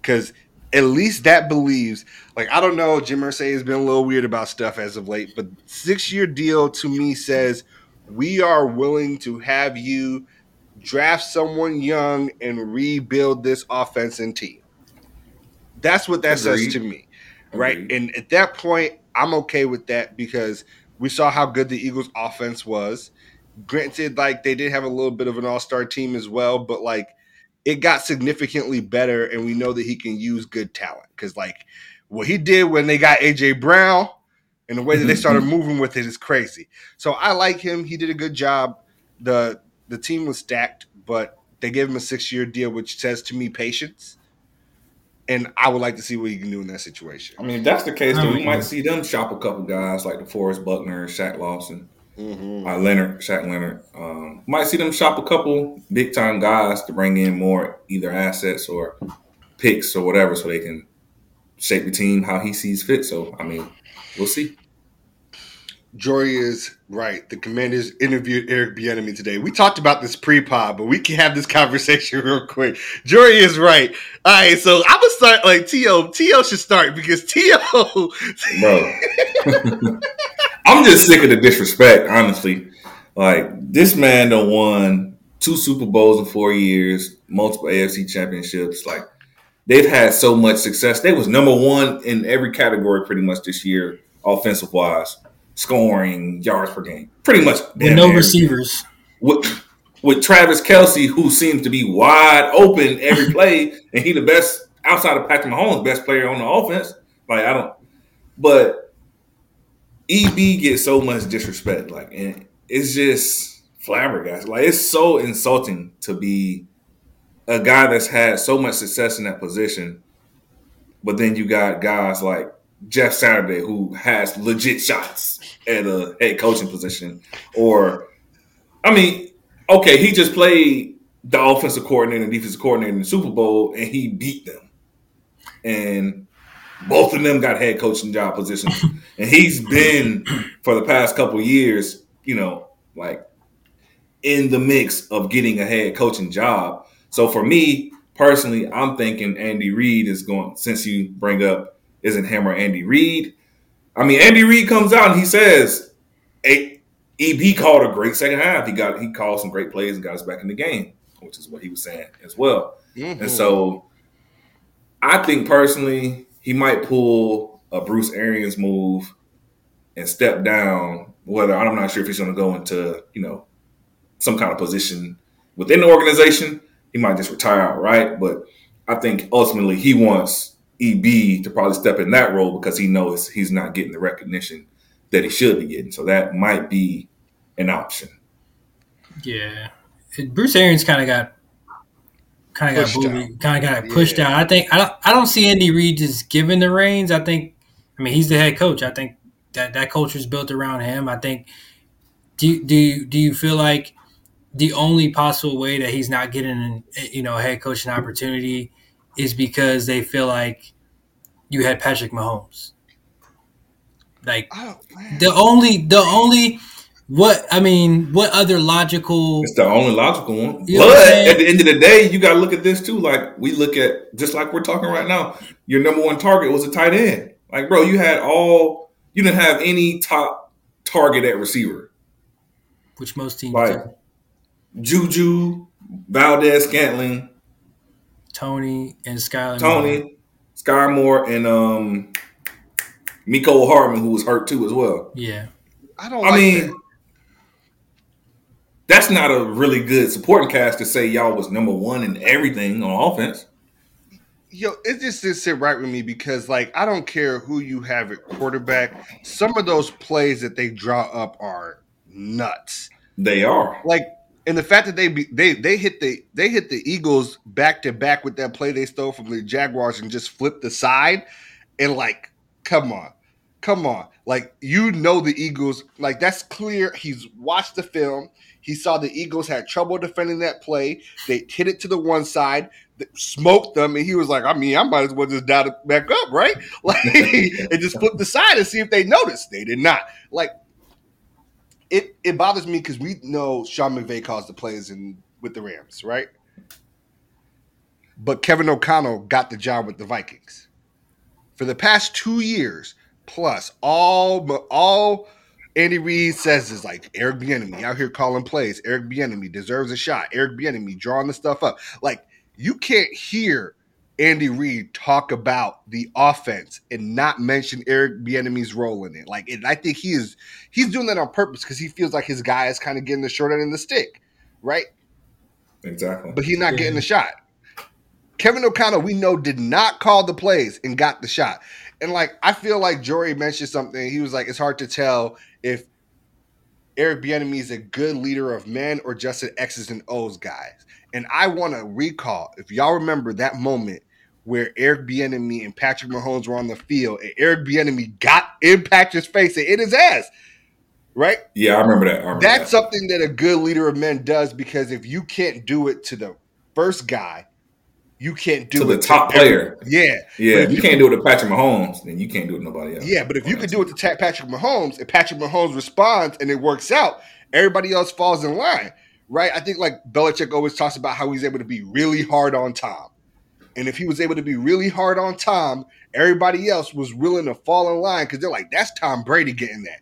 because at least that believes. Like I don't know, Jim Irsay has been a little weird about stuff as of late, but six year deal to me says we are willing to have you draft someone young and rebuild this offense and team. That's what that Agreed. says to me, right? Agreed. And at that point, I'm okay with that because we saw how good the Eagles' offense was granted, like they did have a little bit of an all star team as well, but like it got significantly better, and we know that he can use good talent because like what he did when they got AJ Brown and the way that they mm-hmm. started moving with it is crazy. So I like him. He did a good job. the The team was stacked, but they gave him a six year deal, which says to me patience. And I would like to see what he can do in that situation. I mean, if that's the case, then we mm-hmm. might see them shop a couple guys like DeForest Buckner, and Shaq Lawson Mhm. uh, Leonard, Shaq Leonard. Um, might see them shop a couple big time guys to bring in more either assets or picks or whatever, so they can shape the team how he sees fit. So I mean, we'll see. Jory is right. The Commanders interviewed Eric Bieniemy today. We talked about this pre-pod, but we can have this conversation real quick. Jory is right. All right, so I'm gonna start like To. To should start because To. bro. I'm just sick of the disrespect, honestly. Like this man done won two Super Bowls in four years, multiple AFC championships. Like they've had so much success. They was number one in every category pretty much this year, offensive wise, scoring, yards per game, pretty much. with no receivers. With, with Travis Kelce, who seems to be wide open every play, and he the best outside of Patrick Mahomes, best player on the offense. Like I don't, but EB gets so much disrespect, like, and it's just flabbergasted. Like it's so insulting to be a guy that's had so much success in that position, but then you got guys like Jeff Saturday who has legit shots at a head coaching position, or I mean, okay, he just played the offensive coordinator and defensive coordinator in the Super Bowl, and he beat them. And both of them got head coaching job positions, and he's been for the past couple of years, you know, like in the mix of getting a head coaching job. So for me personally, I'm thinking Andy Reid is going. Since you bring up isn't him or Andy Reid, I mean Andy Reid comes out and he says, "Hey, EB called a great second half. He got he called some great plays and got us back in the game, which is what he was saying as well." Mhm. And so I think personally, he might pull a Bruce Arians move and step down. Whether I'm not sure if he's going to go into you know some kind of position within the organization, he might just retire outright. But I think ultimately he wants EB to probably step in that role because he knows he's not getting the recognition that he should be getting. So that might be an option. Yeah, Bruce Arians kind of got kind of got Pushed bullied, kind of got pushed Yeah. out. I think I don't I don't see Andy Reid just giving the reins. I think I mean he's the head coach. I think that that culture is built around him. I think do you- do you, do you feel like the only possible way that he's not getting you know a head coaching opportunity is because they feel like you had Patrick Mahomes. Like Oh, the only the only what I mean, what other logical It's the only logical one. You know but at the end of the day, you got to look at this too. Like we look at just like we're talking right now. Your number one target was a tight end. Like, bro, you had all. You didn't have any top target at receiver. which most teams Like do. Juju, Valdes, Scantling, Toney and Skyler. Moore. Toney, Skyy Moore, and um, Mecole Hardman, who was hurt too as well. Yeah. I don't. I like mean, that. That's not a really good supporting cast to say y'all was number one in everything on offense. Yo, it just didn't sit right with me because, like, I don't care who you have at quarterback. Some of those plays that they draw up are nuts. They are. Like, and the fact that they be, they they hit the they hit the Eagles back to back with that play they stole from the Jaguars and just flipped the side, and like, come on, come on, like you know the Eagles, like that's clear. He's watched the film. He saw the Eagles had trouble defending that play. They hit it to the one side, smoked them, and he was like, I mean, I might as well just dial it back up, right? Like, and just flip the side and see if they notice. They did not. Like, it it bothers me because we know Sean McVay calls the plays in with the Rams, right? But Kevin O'Connell got the job with the Vikings for the past two years plus. All all Andy Reid says is like Eric Bieniemy out here calling plays. Eric Bieniemy deserves a shot. Eric Bieniemy drawing the stuff up. Like you can't hear Andy Reid talk about the offense and not mention Eric Bieniemy's role in it. Like, and I think he is he's doing that on purpose because he feels like his guy is kind of getting the short end of the stick, right? Exactly. But he's not getting the shot. Kevin O'Connell, we know, did not call the plays and got the shot. And like, I feel like Jory mentioned something. He was like, it's hard to tell if Eric Bieniemy is a good leader of men or just an X's and O's guys. And I want to recall, if y'all remember that moment where Eric Bieniemy and Patrick Mahomes were on the field, and Eric Bieniemy got in Patrick's face and in his ass, right? Yeah, I remember that. I remember That's that. something that a good leader of men does because if you can't do it to the first guy, you can't do To the top every- player. Yeah, Yeah, But if you can't do it to Patrick Mahomes, then you can't do it to nobody else. yeah, but if you could do it to Ta- Patrick Mahomes and Patrick Mahomes responds and it works out, everybody else falls in line, right? I think like Belichick always talks about how he's able to be really hard on Tom. And if he was able to be really hard on Tom, everybody else was willing to fall in line because they're like, that's Tom Brady getting that.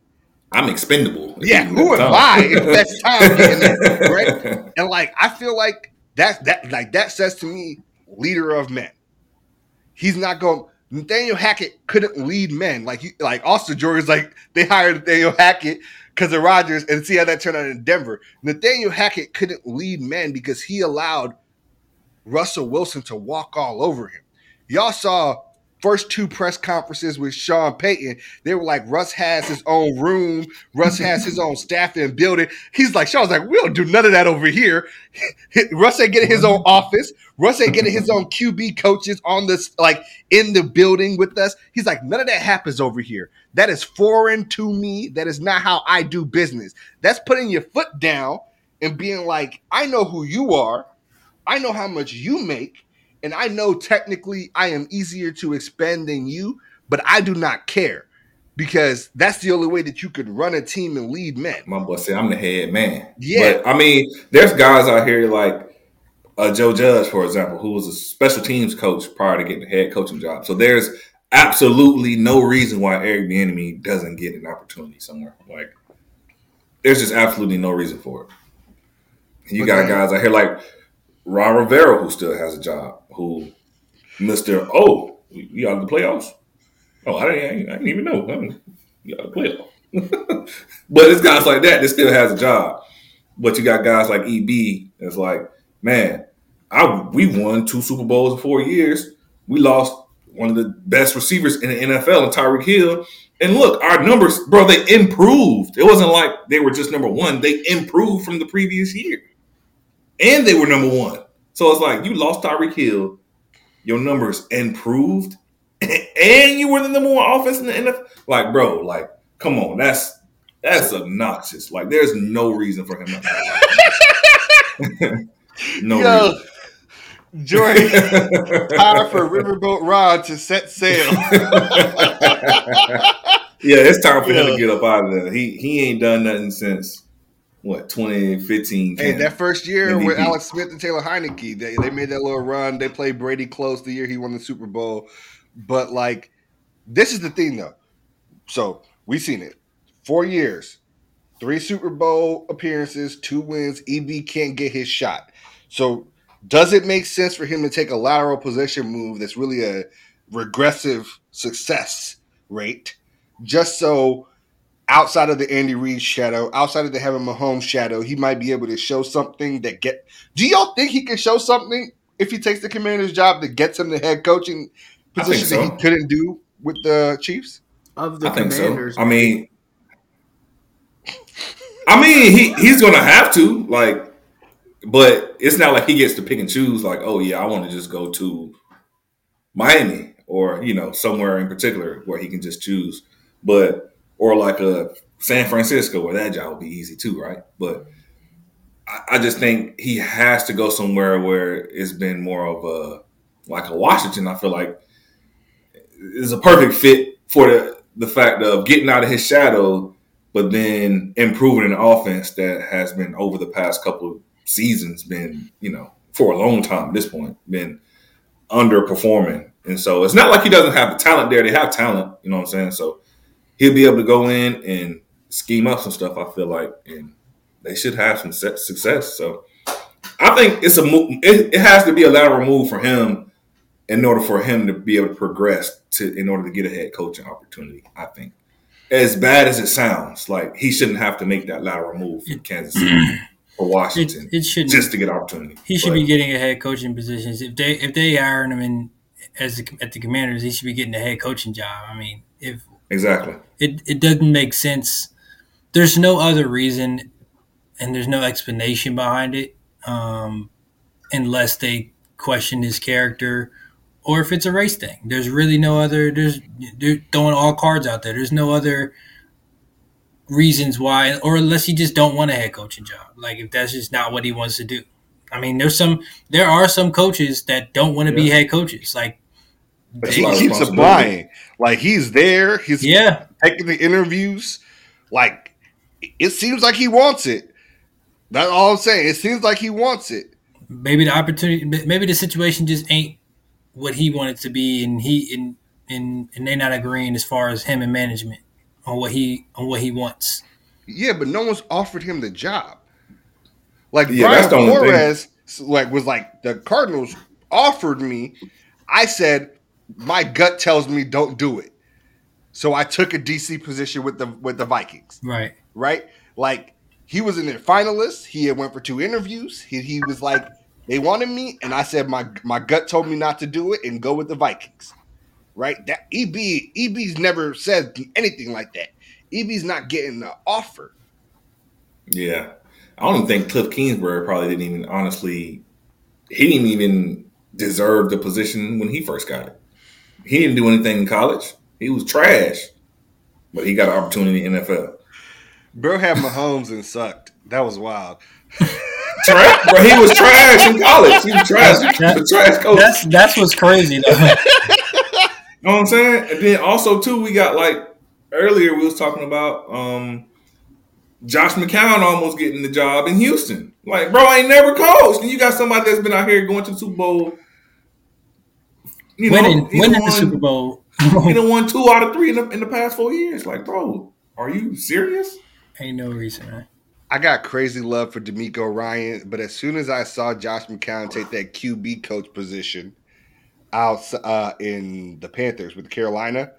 I'm expendable. Yeah, who am I if that's Tom getting that, right? And like I feel like that that like that says to me, leader of men. He's not going. Nathaniel Hackett couldn't lead men like you like Austin Jordan's like they hired Nathaniel Hackett because of Rodgers and see how that turned out in Denver. Nathaniel Hackett couldn't lead men because he allowed Russell Wilson to walk all over him. Y'all saw first two press conferences with Sean Payton. They were like, Russ has his own room. Russ has his own staff and building. He's like, Sean's like, we don't do none of that over here. Russ ain't getting his own office. Russ ain't getting his own QB coaches on this, like in the building with us. He's like, none of that happens over here. That is foreign to me. That is not how I do business. That's putting your foot down and being like, I know who you are. I know how much you make. And I know technically I am easier to expend than you, but I do not care because that's the only way that you could run a team and lead men. My boy said I'm the head man. Yeah. But I mean, there's guys out here like uh, Joe Judge, for example, who was a special teams coach prior to getting the head coaching job. So there's absolutely no reason why Eric Bieniemy doesn't get an opportunity somewhere. Like, there's just absolutely no reason for it. You But got guys out here like Ron Rivera, who still has a job, who Mister Oh, we we out of the playoffs. Oh, I didn't, I didn't even know. I'm, we out of the playoffs. but it's guys like that that still has a job. But you got guys like EB that's like, man, I we won two Super Bowls in four years. We lost one of the best receivers in the NFL, in Tyreek Hill. And look, our numbers, bro, they improved. It wasn't like they were just number one. They improved from the previous year. And they were number one. So it's like you lost Tyreek Hill, your numbers improved, and you were the number one offense in the NFL. Like, bro, like, come on, that's that's obnoxious. Like, there's no reason for him to no Yo, Jordan, reason. time for Riverboat Ron to set sail. yeah, it's time for him to get up out of there. He he ain't done nothing since what 2015. Hey, that first year with Alex Smith and Taylor Heinicke, they, they made that little run. They played Brady close the year he won the Super Bowl. But like, this is the thing though. So we've seen it. Four years, three Super Bowl appearances, two wins. EB can't get his shot. So does it make sense for him to take a lateral position move that's really a regressive success rate, just so outside of the Andy Reid shadow, outside of the Heaven Mahomes shadow, he might be able to show something that get. Do y'all think he can show something if he takes the Commander's job that gets him the head coaching I think position that he couldn't do with the Chiefs? Of the I think Commanders, so. I mean, I mean, he he's gonna have to like, but it's not like he gets to pick and choose. Like, oh yeah, I want to just go to Miami or you know somewhere in particular where he can just choose. But or like a San Francisco where that job would be easy too, right? But I, just think he has to go somewhere where it's been more of a like a Washington. I feel like is a perfect fit for the the fact of getting out of his shadow, but then improving an offense that has been over the past couple of seasons been, you know, for a long time at this point, been underperforming. And so it's not like he doesn't have the talent there. They have talent, you know what I'm saying? So he'll be able to go in and scheme up some stuff, I feel like, and they should have some success. So I think it's a. It, it has to be a lateral move for him in order for him to be able to progress to in order to get a head coaching opportunity. I think, as bad as it sounds, like he shouldn't have to make that lateral move from Kansas City mm. or Washington it shouldn't. just to get opportunity. he should But be getting a head coaching positions. If they if they hiring him in as the, at the Commanders, he should be getting a head coaching job. I mean, if exactly. it it doesn't make sense. There's no other reason, and there's no explanation behind it, um, unless they question his character, or if it's a race thing. There's really no other. There's they're throwing all cards out there. There's no other reasons why, or unless he just don't want a head coaching job. Like if that's just not what he wants to do. I mean, there's some, there are some coaches that don't want to be head coaches. Like, That's he a lot of keeps applying. Like he's there. He's yeah, taking the interviews. Like it seems like he wants it. That's all I'm saying. It seems like he wants it. maybe the opportunity, maybe the situation just ain't what he wanted to be, and he and and and they're not agreeing as far as him and management on what he on what he wants. Yeah, but no one's offered him the job. Like Yeah, Brian that's the only. Flores, like was like the Cardinals offered me. I said my gut tells me don't do it, so I took a DC position with the with the Vikings. Right. Right, like he was in the finalists. He had went for two interviews. He he was like they wanted me, and I said my my gut told me not to do it and go with the Vikings. Right, that E EB EB's never said anything like that. EB's not getting the offer. Yeah. I don't even think Kliff Kingsbury probably didn't even honestly he didn't even deserve the position when he first got it. He didn't do anything in college. He was trash. But he got an opportunity in the NFL. Bro had Mahomes and sucked. That was wild. Trash, bro, he was trash in college. He was trash. He was a trash coach. That's that's what's crazy though. You know what I'm saying? And then also too, we got like earlier we was talking about um Josh McCown almost getting the job in Houston. Like, bro, I ain't never coached. And you got somebody that's been out here going to the Super Bowl. You winning he winning done the Super Bowl He done won two out of three in the, in the past four years. Like, bro, are you serious? ain't no reason. Man. I got crazy love for DeMeco Ryan, but as soon as I saw Josh McCown take that QB coach position out uh, in the Panthers with Carolina,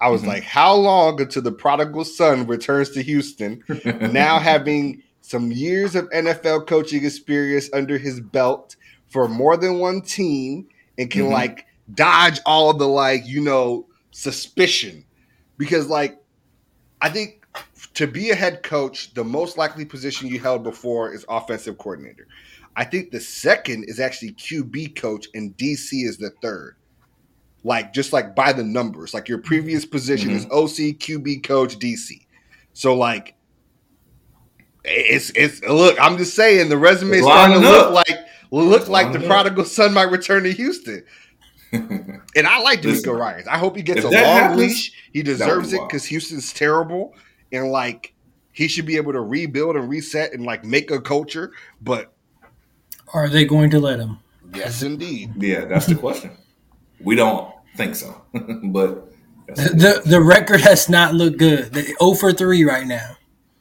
I was Mhm. like, how long until the prodigal son returns to Houston? now having some years of NFL coaching experience under his belt for more than one team and can Mhm. like dodge all the like, you know, suspicion. Because like I think to be a head coach, the most likely position you held before is offensive coordinator. I think the second is actually QB coach and DC is the third. Like just like by the numbers, like your previous mm-hmm. position is mm-hmm. OC, QB coach, DC. So like it's it's look, I'm just saying the resume is starting to look up. like look It's like the up. prodigal son might return to Houston. And I like DeMeco Listen, Ryans. I hope he gets a long happens, leash. He deserves be it because Houston's terrible, and like he should be able to rebuild and reset and like make a culture. But Are they going to let him? yes, indeed. yeah, that's the question. We don't think so. but that's The the record has not looked good. The 0 for 3 right now.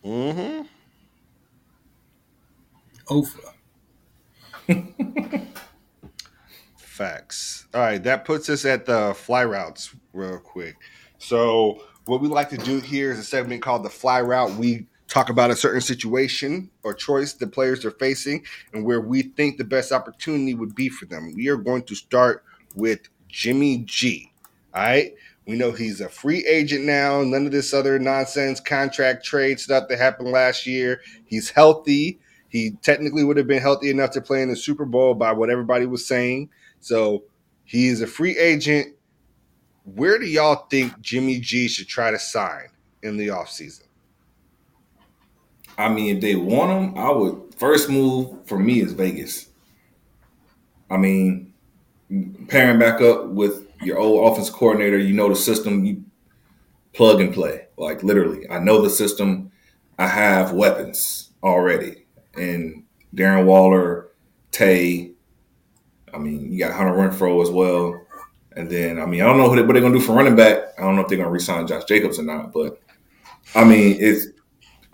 Mm-hmm. 0 for. Facts. All right, that puts us at the fly routes real quick. So, what we like to do here is a segment called the fly route. We talk about a certain situation or choice the players are facing and where we think the best opportunity would be for them. We are going to start with Jimmy G. All right. We know he's a free agent now. None of this other nonsense contract trade stuff that happened last year. He's healthy. He technically would have been healthy enough to play in the Super Bowl by what everybody was saying. So he's a free agent. Where do y'all think Jimmy G should try to sign in the offseason? I mean, if they want him, I would first move for me is Vegas. I mean, pairing back up with your old offense coordinator, you know the system, you plug and play. Like literally, I know the system. I have weapons already, and Darren Waller, Tay. I mean, you got Hunter Renfrow as well, and then I mean, I don't know what they- what they're gonna do for running back. I don't know if they're gonna resign Josh Jacobs or not, but I mean, it's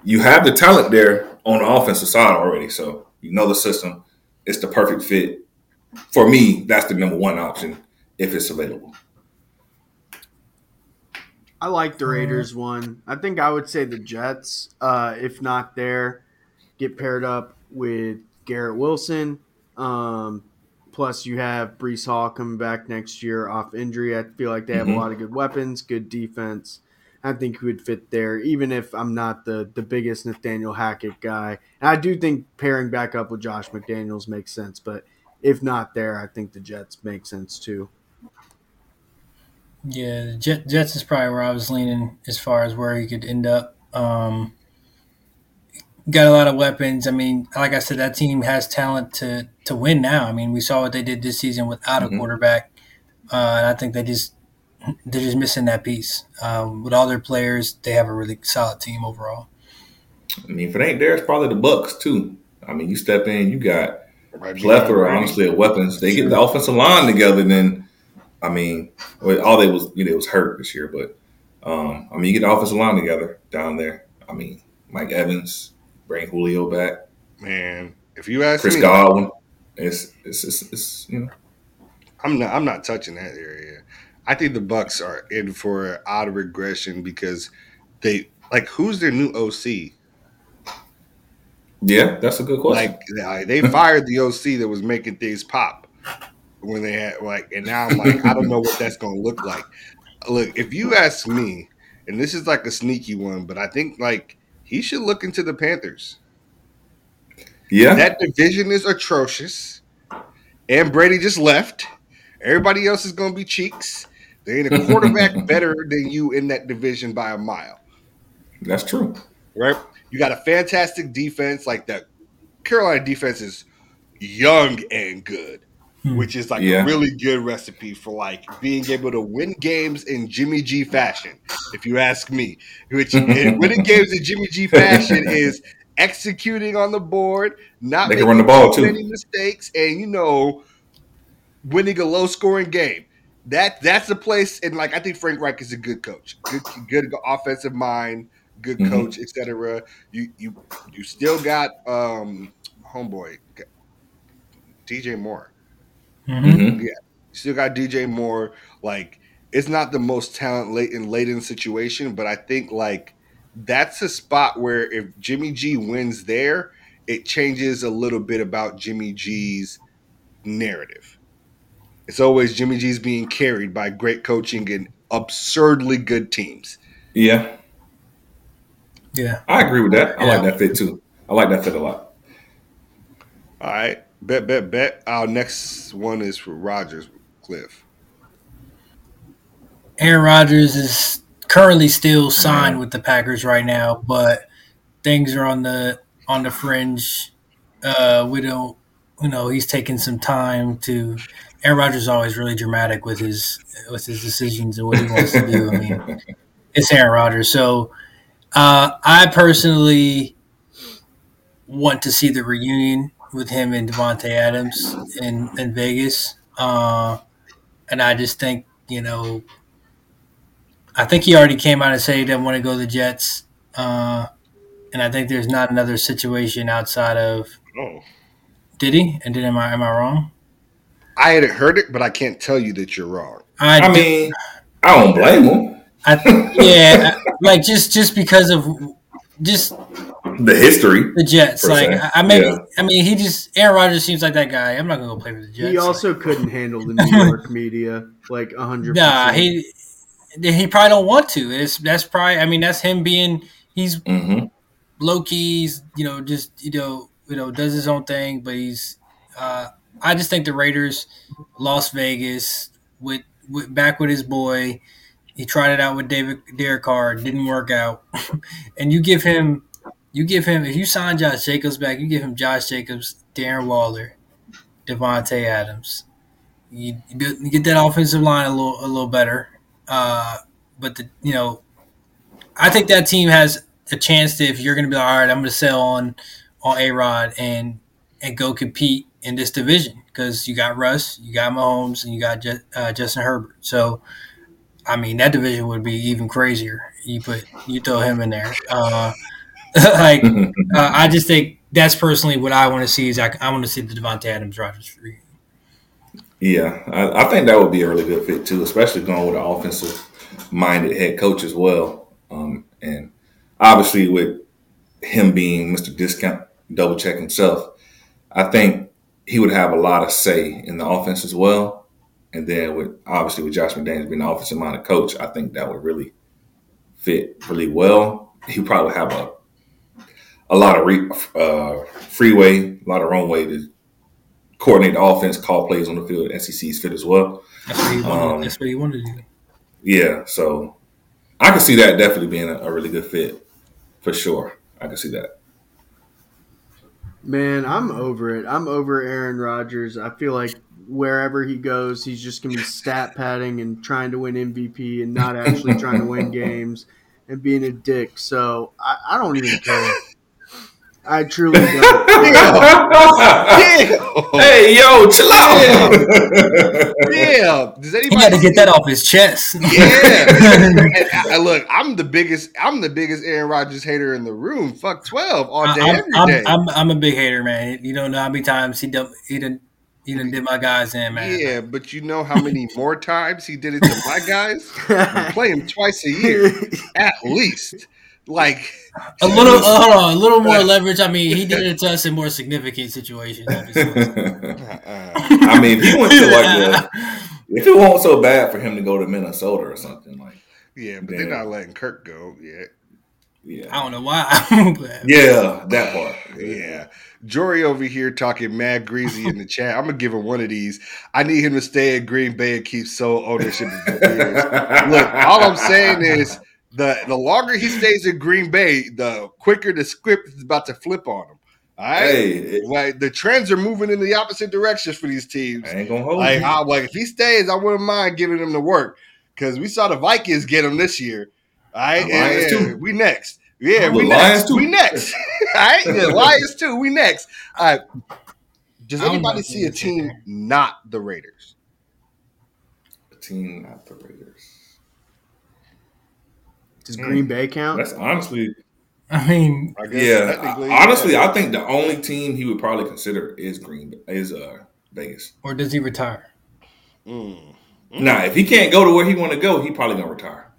you have the talent there on the offensive side already, so you know the system. It's the perfect fit. For me, that's the number one option if it's available. I like the Raiders one. I think I would say the Jets, uh, if not there, get paired up with Garrett Wilson. Um, plus, you have Breece Hall coming back next year off injury. I feel like they have Mhm. a lot of good weapons, good defense. I think he would fit there, even if I'm not the, the biggest Nathaniel Hackett guy. And I do think pairing back up with Josh McDaniels makes sense, but if not there, I think the Jets make sense too. Yeah, the Jets is probably where I was leaning as far as where he could end up. Um, got a lot of weapons. I mean, like I said, that team has talent to to win now. I mean, we saw what they did this season without a quarterback, uh, and I think they just they're just missing that piece. Um, with all their players, they have a really solid team overall. I mean, if it ain't there, it's probably the Bucks too. I mean, you step in, you got Right plethora, behind honestly, of weapons. They get the offensive line together, then I mean, all they was you know it was hurt this year, but um, I mean, you get the offensive line together down there. I mean, Mike Evans, bring Julio back, Man, if you ask Chris me, Godwin. It's it's, it's it's you know I'm not. I'm not touching that area. I think the Bucks are in for odd regression because they like who's their new OC? yeah, that's a good question. Like like, they fired the OC that was making things pop when they had like, and now I'm like, I don't know what that's going to look like. Look, if you ask me, and this is like a sneaky one, but I think like he should look into the Panthers. yeah, That division is atrocious, and Brady just left. Everybody else is going to be cheeks. There ain't a quarterback better than you in that division by a mile that's true. right? You got a fantastic defense. Like the Carolina defense is young and good. Which is like Yeah. a really good recipe for like being able to win games in Jimmy G fashion, if you ask me. Which winning games in Jimmy G fashion is executing on the board, not They can making run the ball, too too. many mistakes, and you know, winning a low scoring game. That that's the place, and like I think Frank Reich is a good coach, good good offensive mind, good Mhm. coach, etc. You you you still got um homeboy DJ Moore. Mhm. hmm You still got DJ Moore. Like it's not the most talent laden laden situation, but I think like that's a spot where if Jimmy G wins there, it changes a little bit about Jimmy G's narrative. It's always Jimmy G's being carried by great coaching and absurdly good teams. Yeah, Yeah. I agree with that. I Yeah. like that fit too. I like that fit a lot. All right, bet, bet, bet. Our next one is for Rodgers Cliff. Aaron Rodgers is currently still signed with the Packers right now, but things are on the on the fringe. Uh, we don't, you know, he's taking some time to. Aaron Rodgers is always really dramatic with his with his decisions and what he wants to do. I mean, it's Aaron Rodgers, so uh, I personally want to see the reunion with him and Davante Adams in in Vegas, uh, and I just think you know I think he already came out and said he didn't want to go to the Jets. Uh, and I think there's not another situation outside of Oh, did he? And did am I am I wrong? I hadn't heard it, but I can't tell you that you're wrong. I, I mean, I don't blame him. I yeah, like just just because of just The history. the Jets. Like se, I, I maybe yeah. I mean he just Aaron Rodgers seems like that guy. I'm not gonna go play for the Jets. He also couldn't handle the New York media like hundred. nah he he probably don't want to. It's that's probably I mean that's him being he's hmm low keys, you know, just you know, you know, does his own thing. But he's, uh, I just think the Raiders, Las Vegas, with, with back with his boy. He tried it out with David Derek Carr, didn't work out. and you give him, you give him, if you sign Josh Jacobs back, you give him Josh Jacobs, Darren Waller, Davante Adams. You, you get- you get that offensive line a little a little better. Uh, but the you know, I think that team has a chance to if you're going to be like, all right, I'm going to sell on on A Rod and and go compete in this division because you got Russ, you got Mahomes, and you got Je- uh, Justin Herbert. So, I mean, that division would be even crazier. You put you throw him in there. Uh, like, uh, I just think that's personally what I want to see is I, I want to see the Davante Adams Rodgers free. Yeah, I, I think that would be a really good fit too, especially going with an offensive minded head coach as well. Um, and obviously, with him being Mr. Discount double check himself, I think he would have a lot of say in the offense as well. And then with obviously with Josh McDaniels being the offensive minded coach, I think that would really fit really well. He probably have a a lot of re, uh, freeway, a lot of runway to coordinate the offense, call plays on the field. SEC's fit as well. That's what he wanted. Um, that's what he wanted to do. Yeah, so I can see that definitely being a, a really good fit for sure. I can see that. Man, I'm over it. I'm over Aaron Rodgers. I feel like wherever he goes, he's just gonna be stat padding and trying to win MVP and not actually trying to win games and being a dick. So I, I don't even care. I truly don't. Damn. hey, yo, chill out. Damn. Does He anybody got to get that off his chest. Yeah. And I- look, I'm the biggest. I'm the biggest Aaron Rodgers hater in the room. Fuck twelve all day, I'm, every I'm, day. I'm, I'm a big hater, man. You don't know how many times he done he done he done did my guys in, man. yeah, but you know how many more times he did it to my guys? We play him twice a year, at least. Like A little, uh, hold on, a little more leverage. I mean, he did it to us in more significant situations. Uh, I mean, if he went to like the, if it wasn't so bad for him to go to Minnesota or something, like, yeah, but they're not letting Kirk go yet. yeah, I don't know why. but- yeah, that part, Yeah. Jory over here talking mad greasy in the chat. I'm gonna give him one of these. I need him to stay in Green Bay and keep sole ownership of the Bears. Look, all I'm saying is the the longer he stays in Green Bay, the quicker the script is about to flip on him. All right. Hey, Like the trends are moving in the opposite directions for these teams. I ain't gonna hold Like, you. I, like if he stays, I wouldn't mind giving him the work because we saw the Vikings get him this year. All right, The Lions And- too. we next. Yeah, we next. too. We next. All right, the Lions too. We next. All right. Does anybody see a team not the Raiders? A team, not the Raiders. Does Green Bay count? That's honestly, I mean, I guess yeah. technically, honestly, yeah. I think the only team he would probably consider is Green Bay, is uh Vegas. or does he retire? Mm. Nah, if he can't go to where he want to go, he probably gonna retire.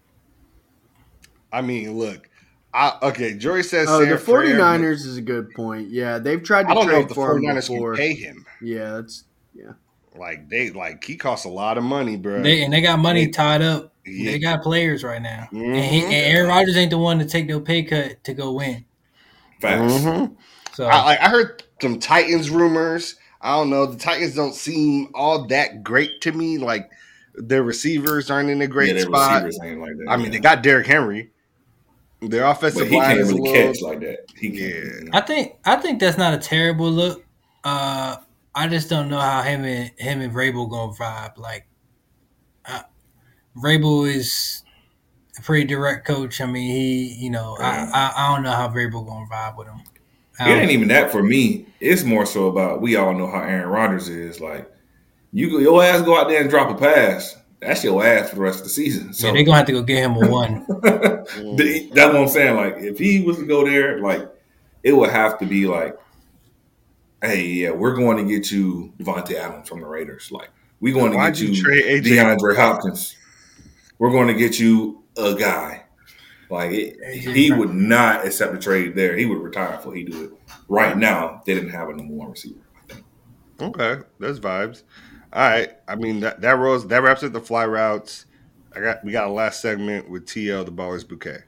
I mean, look. I, okay, Jory says Oh, the San Fran, 49ers is a good point. Yeah, they've tried but I to don't know if the for 49ers before. can pay him. Yeah, that's yeah. Like they like he costs a lot of money, bro. They and they got money Yeah. tied up. Yeah. They got players right now, and, he, and Aaron Rodgers ain't the one to take no pay cut to go win. Facts. Mhm. So I, like, I heard some Titans rumors. I don't know. The Titans don't seem all that great to me. Like their receivers aren't in a great yeah, their spot. receivers ain't like that. I mean, yeah. they got Derrick Henry. Their but offensive he line can't is a really little. catch like that. He can't. I think I think that's not a terrible look. Uh, I just don't know how him and him and Vrabel gonna vibe. Like, Vrabel is a pretty direct coach. I mean, he, you know, I, I, I don't know how Vrabel gonna vibe with him. It ain't even that for me. It's more so about we all know how Aaron Rodgers is. Like you, go- your ass go out there and drop a pass. That's your ass for the rest of the season. So yeah, they're gonna have to go get him a one. The- That's what I'm saying. Like, if he was to go there, like, it would have to be like, hey, yeah, we're going to get you Davante Adams from the Raiders. Like, we're going to get you you, trade AJ? DeAndre Hopkins. We're going to get you a guy. Like, it, he would not accept a trade there. He would retire before he do it. Right now, they didn't have a number one receiver. Okay, that's vibes. All right. I mean that that rolls that wraps up the fly routes. I got we got a last segment with TL the Ballers Bouquet.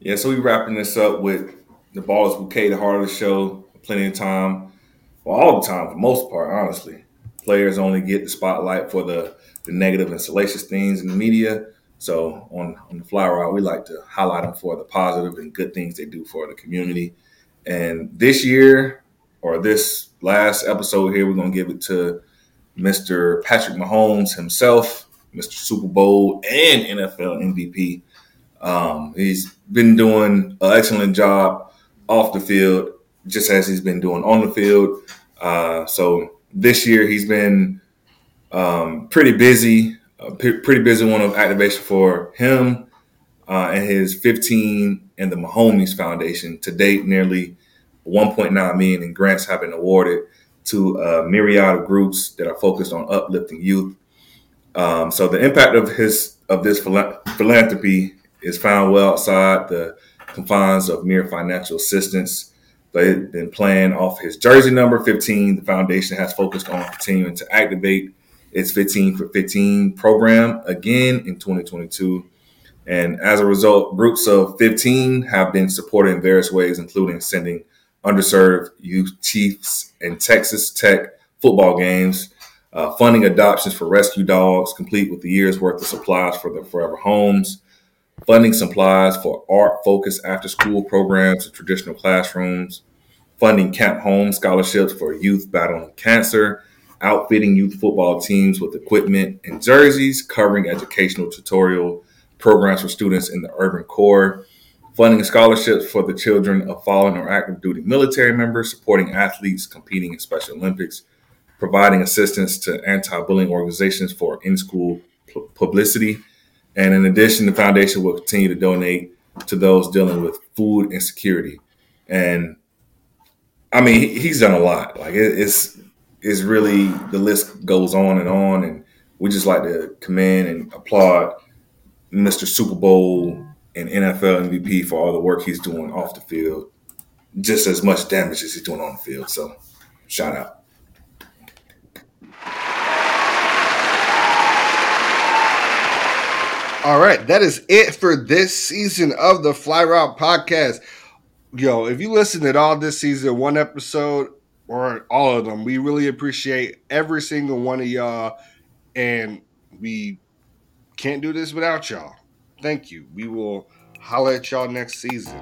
Yeah, so we wrapping this up with the Ballers Bouquet, the heart of the show. Plenty of time, well, all the time for the most part, honestly. Players only get the spotlight for the, the negative and salacious things in the media. So on, on the fly route, we like to highlight them for the positive and good things they do for the community. And this year, or this last episode here, we're going to give it to Mr. Patrick Mahomes himself, Mr. Super Bowl and NFL MVP. Um, he's been doing an excellent job off the field, just as he's been doing on the field. Uh, so this year he's been um, pretty busy, uh, p- pretty busy one of activation for him uh, and his 15 and the Mahomies Foundation. To date, nearly 1.9 million in grants have been awarded to a myriad of groups that are focused on uplifting youth. Um, so the impact of his of this phila- philanthropy is found well outside the confines of mere financial assistance. They've been playing off his jersey number 15. The foundation has focused on continuing to activate its 15 for 15 program again in 2022. And as a result, groups of 15 have been supported in various ways, including sending underserved youth Chiefs and Texas Tech football games, uh, funding adoptions for rescue dogs, complete with the year's worth of supplies for the forever homes, funding supplies for art focused after school programs in traditional classrooms, funding Camp Home scholarships for youth battling cancer, outfitting youth football teams with equipment and jerseys, covering educational tutorial programs for students in the urban core, funding scholarships for the children of fallen or active duty military members, supporting athletes competing in Special Olympics, providing assistance to anti bullying organizations for in school publicity. And in addition, the foundation will continue to donate to those dealing with food insecurity. And I mean, he's done a lot. Like it's it's really the list goes on and on, and we just like to commend and applaud Mr. Super Bowl and NFL MVP for all the work he's doing off the field, just as much damage as he's doing on the field. So, shout out. All right, that is it for this season of the Fly Route Podcast. Yo, if you listened at all this season, one episode or all of them, we really appreciate every single one of y'all. And we can't do this without y'all. Thank you. We will holler at y'all next season.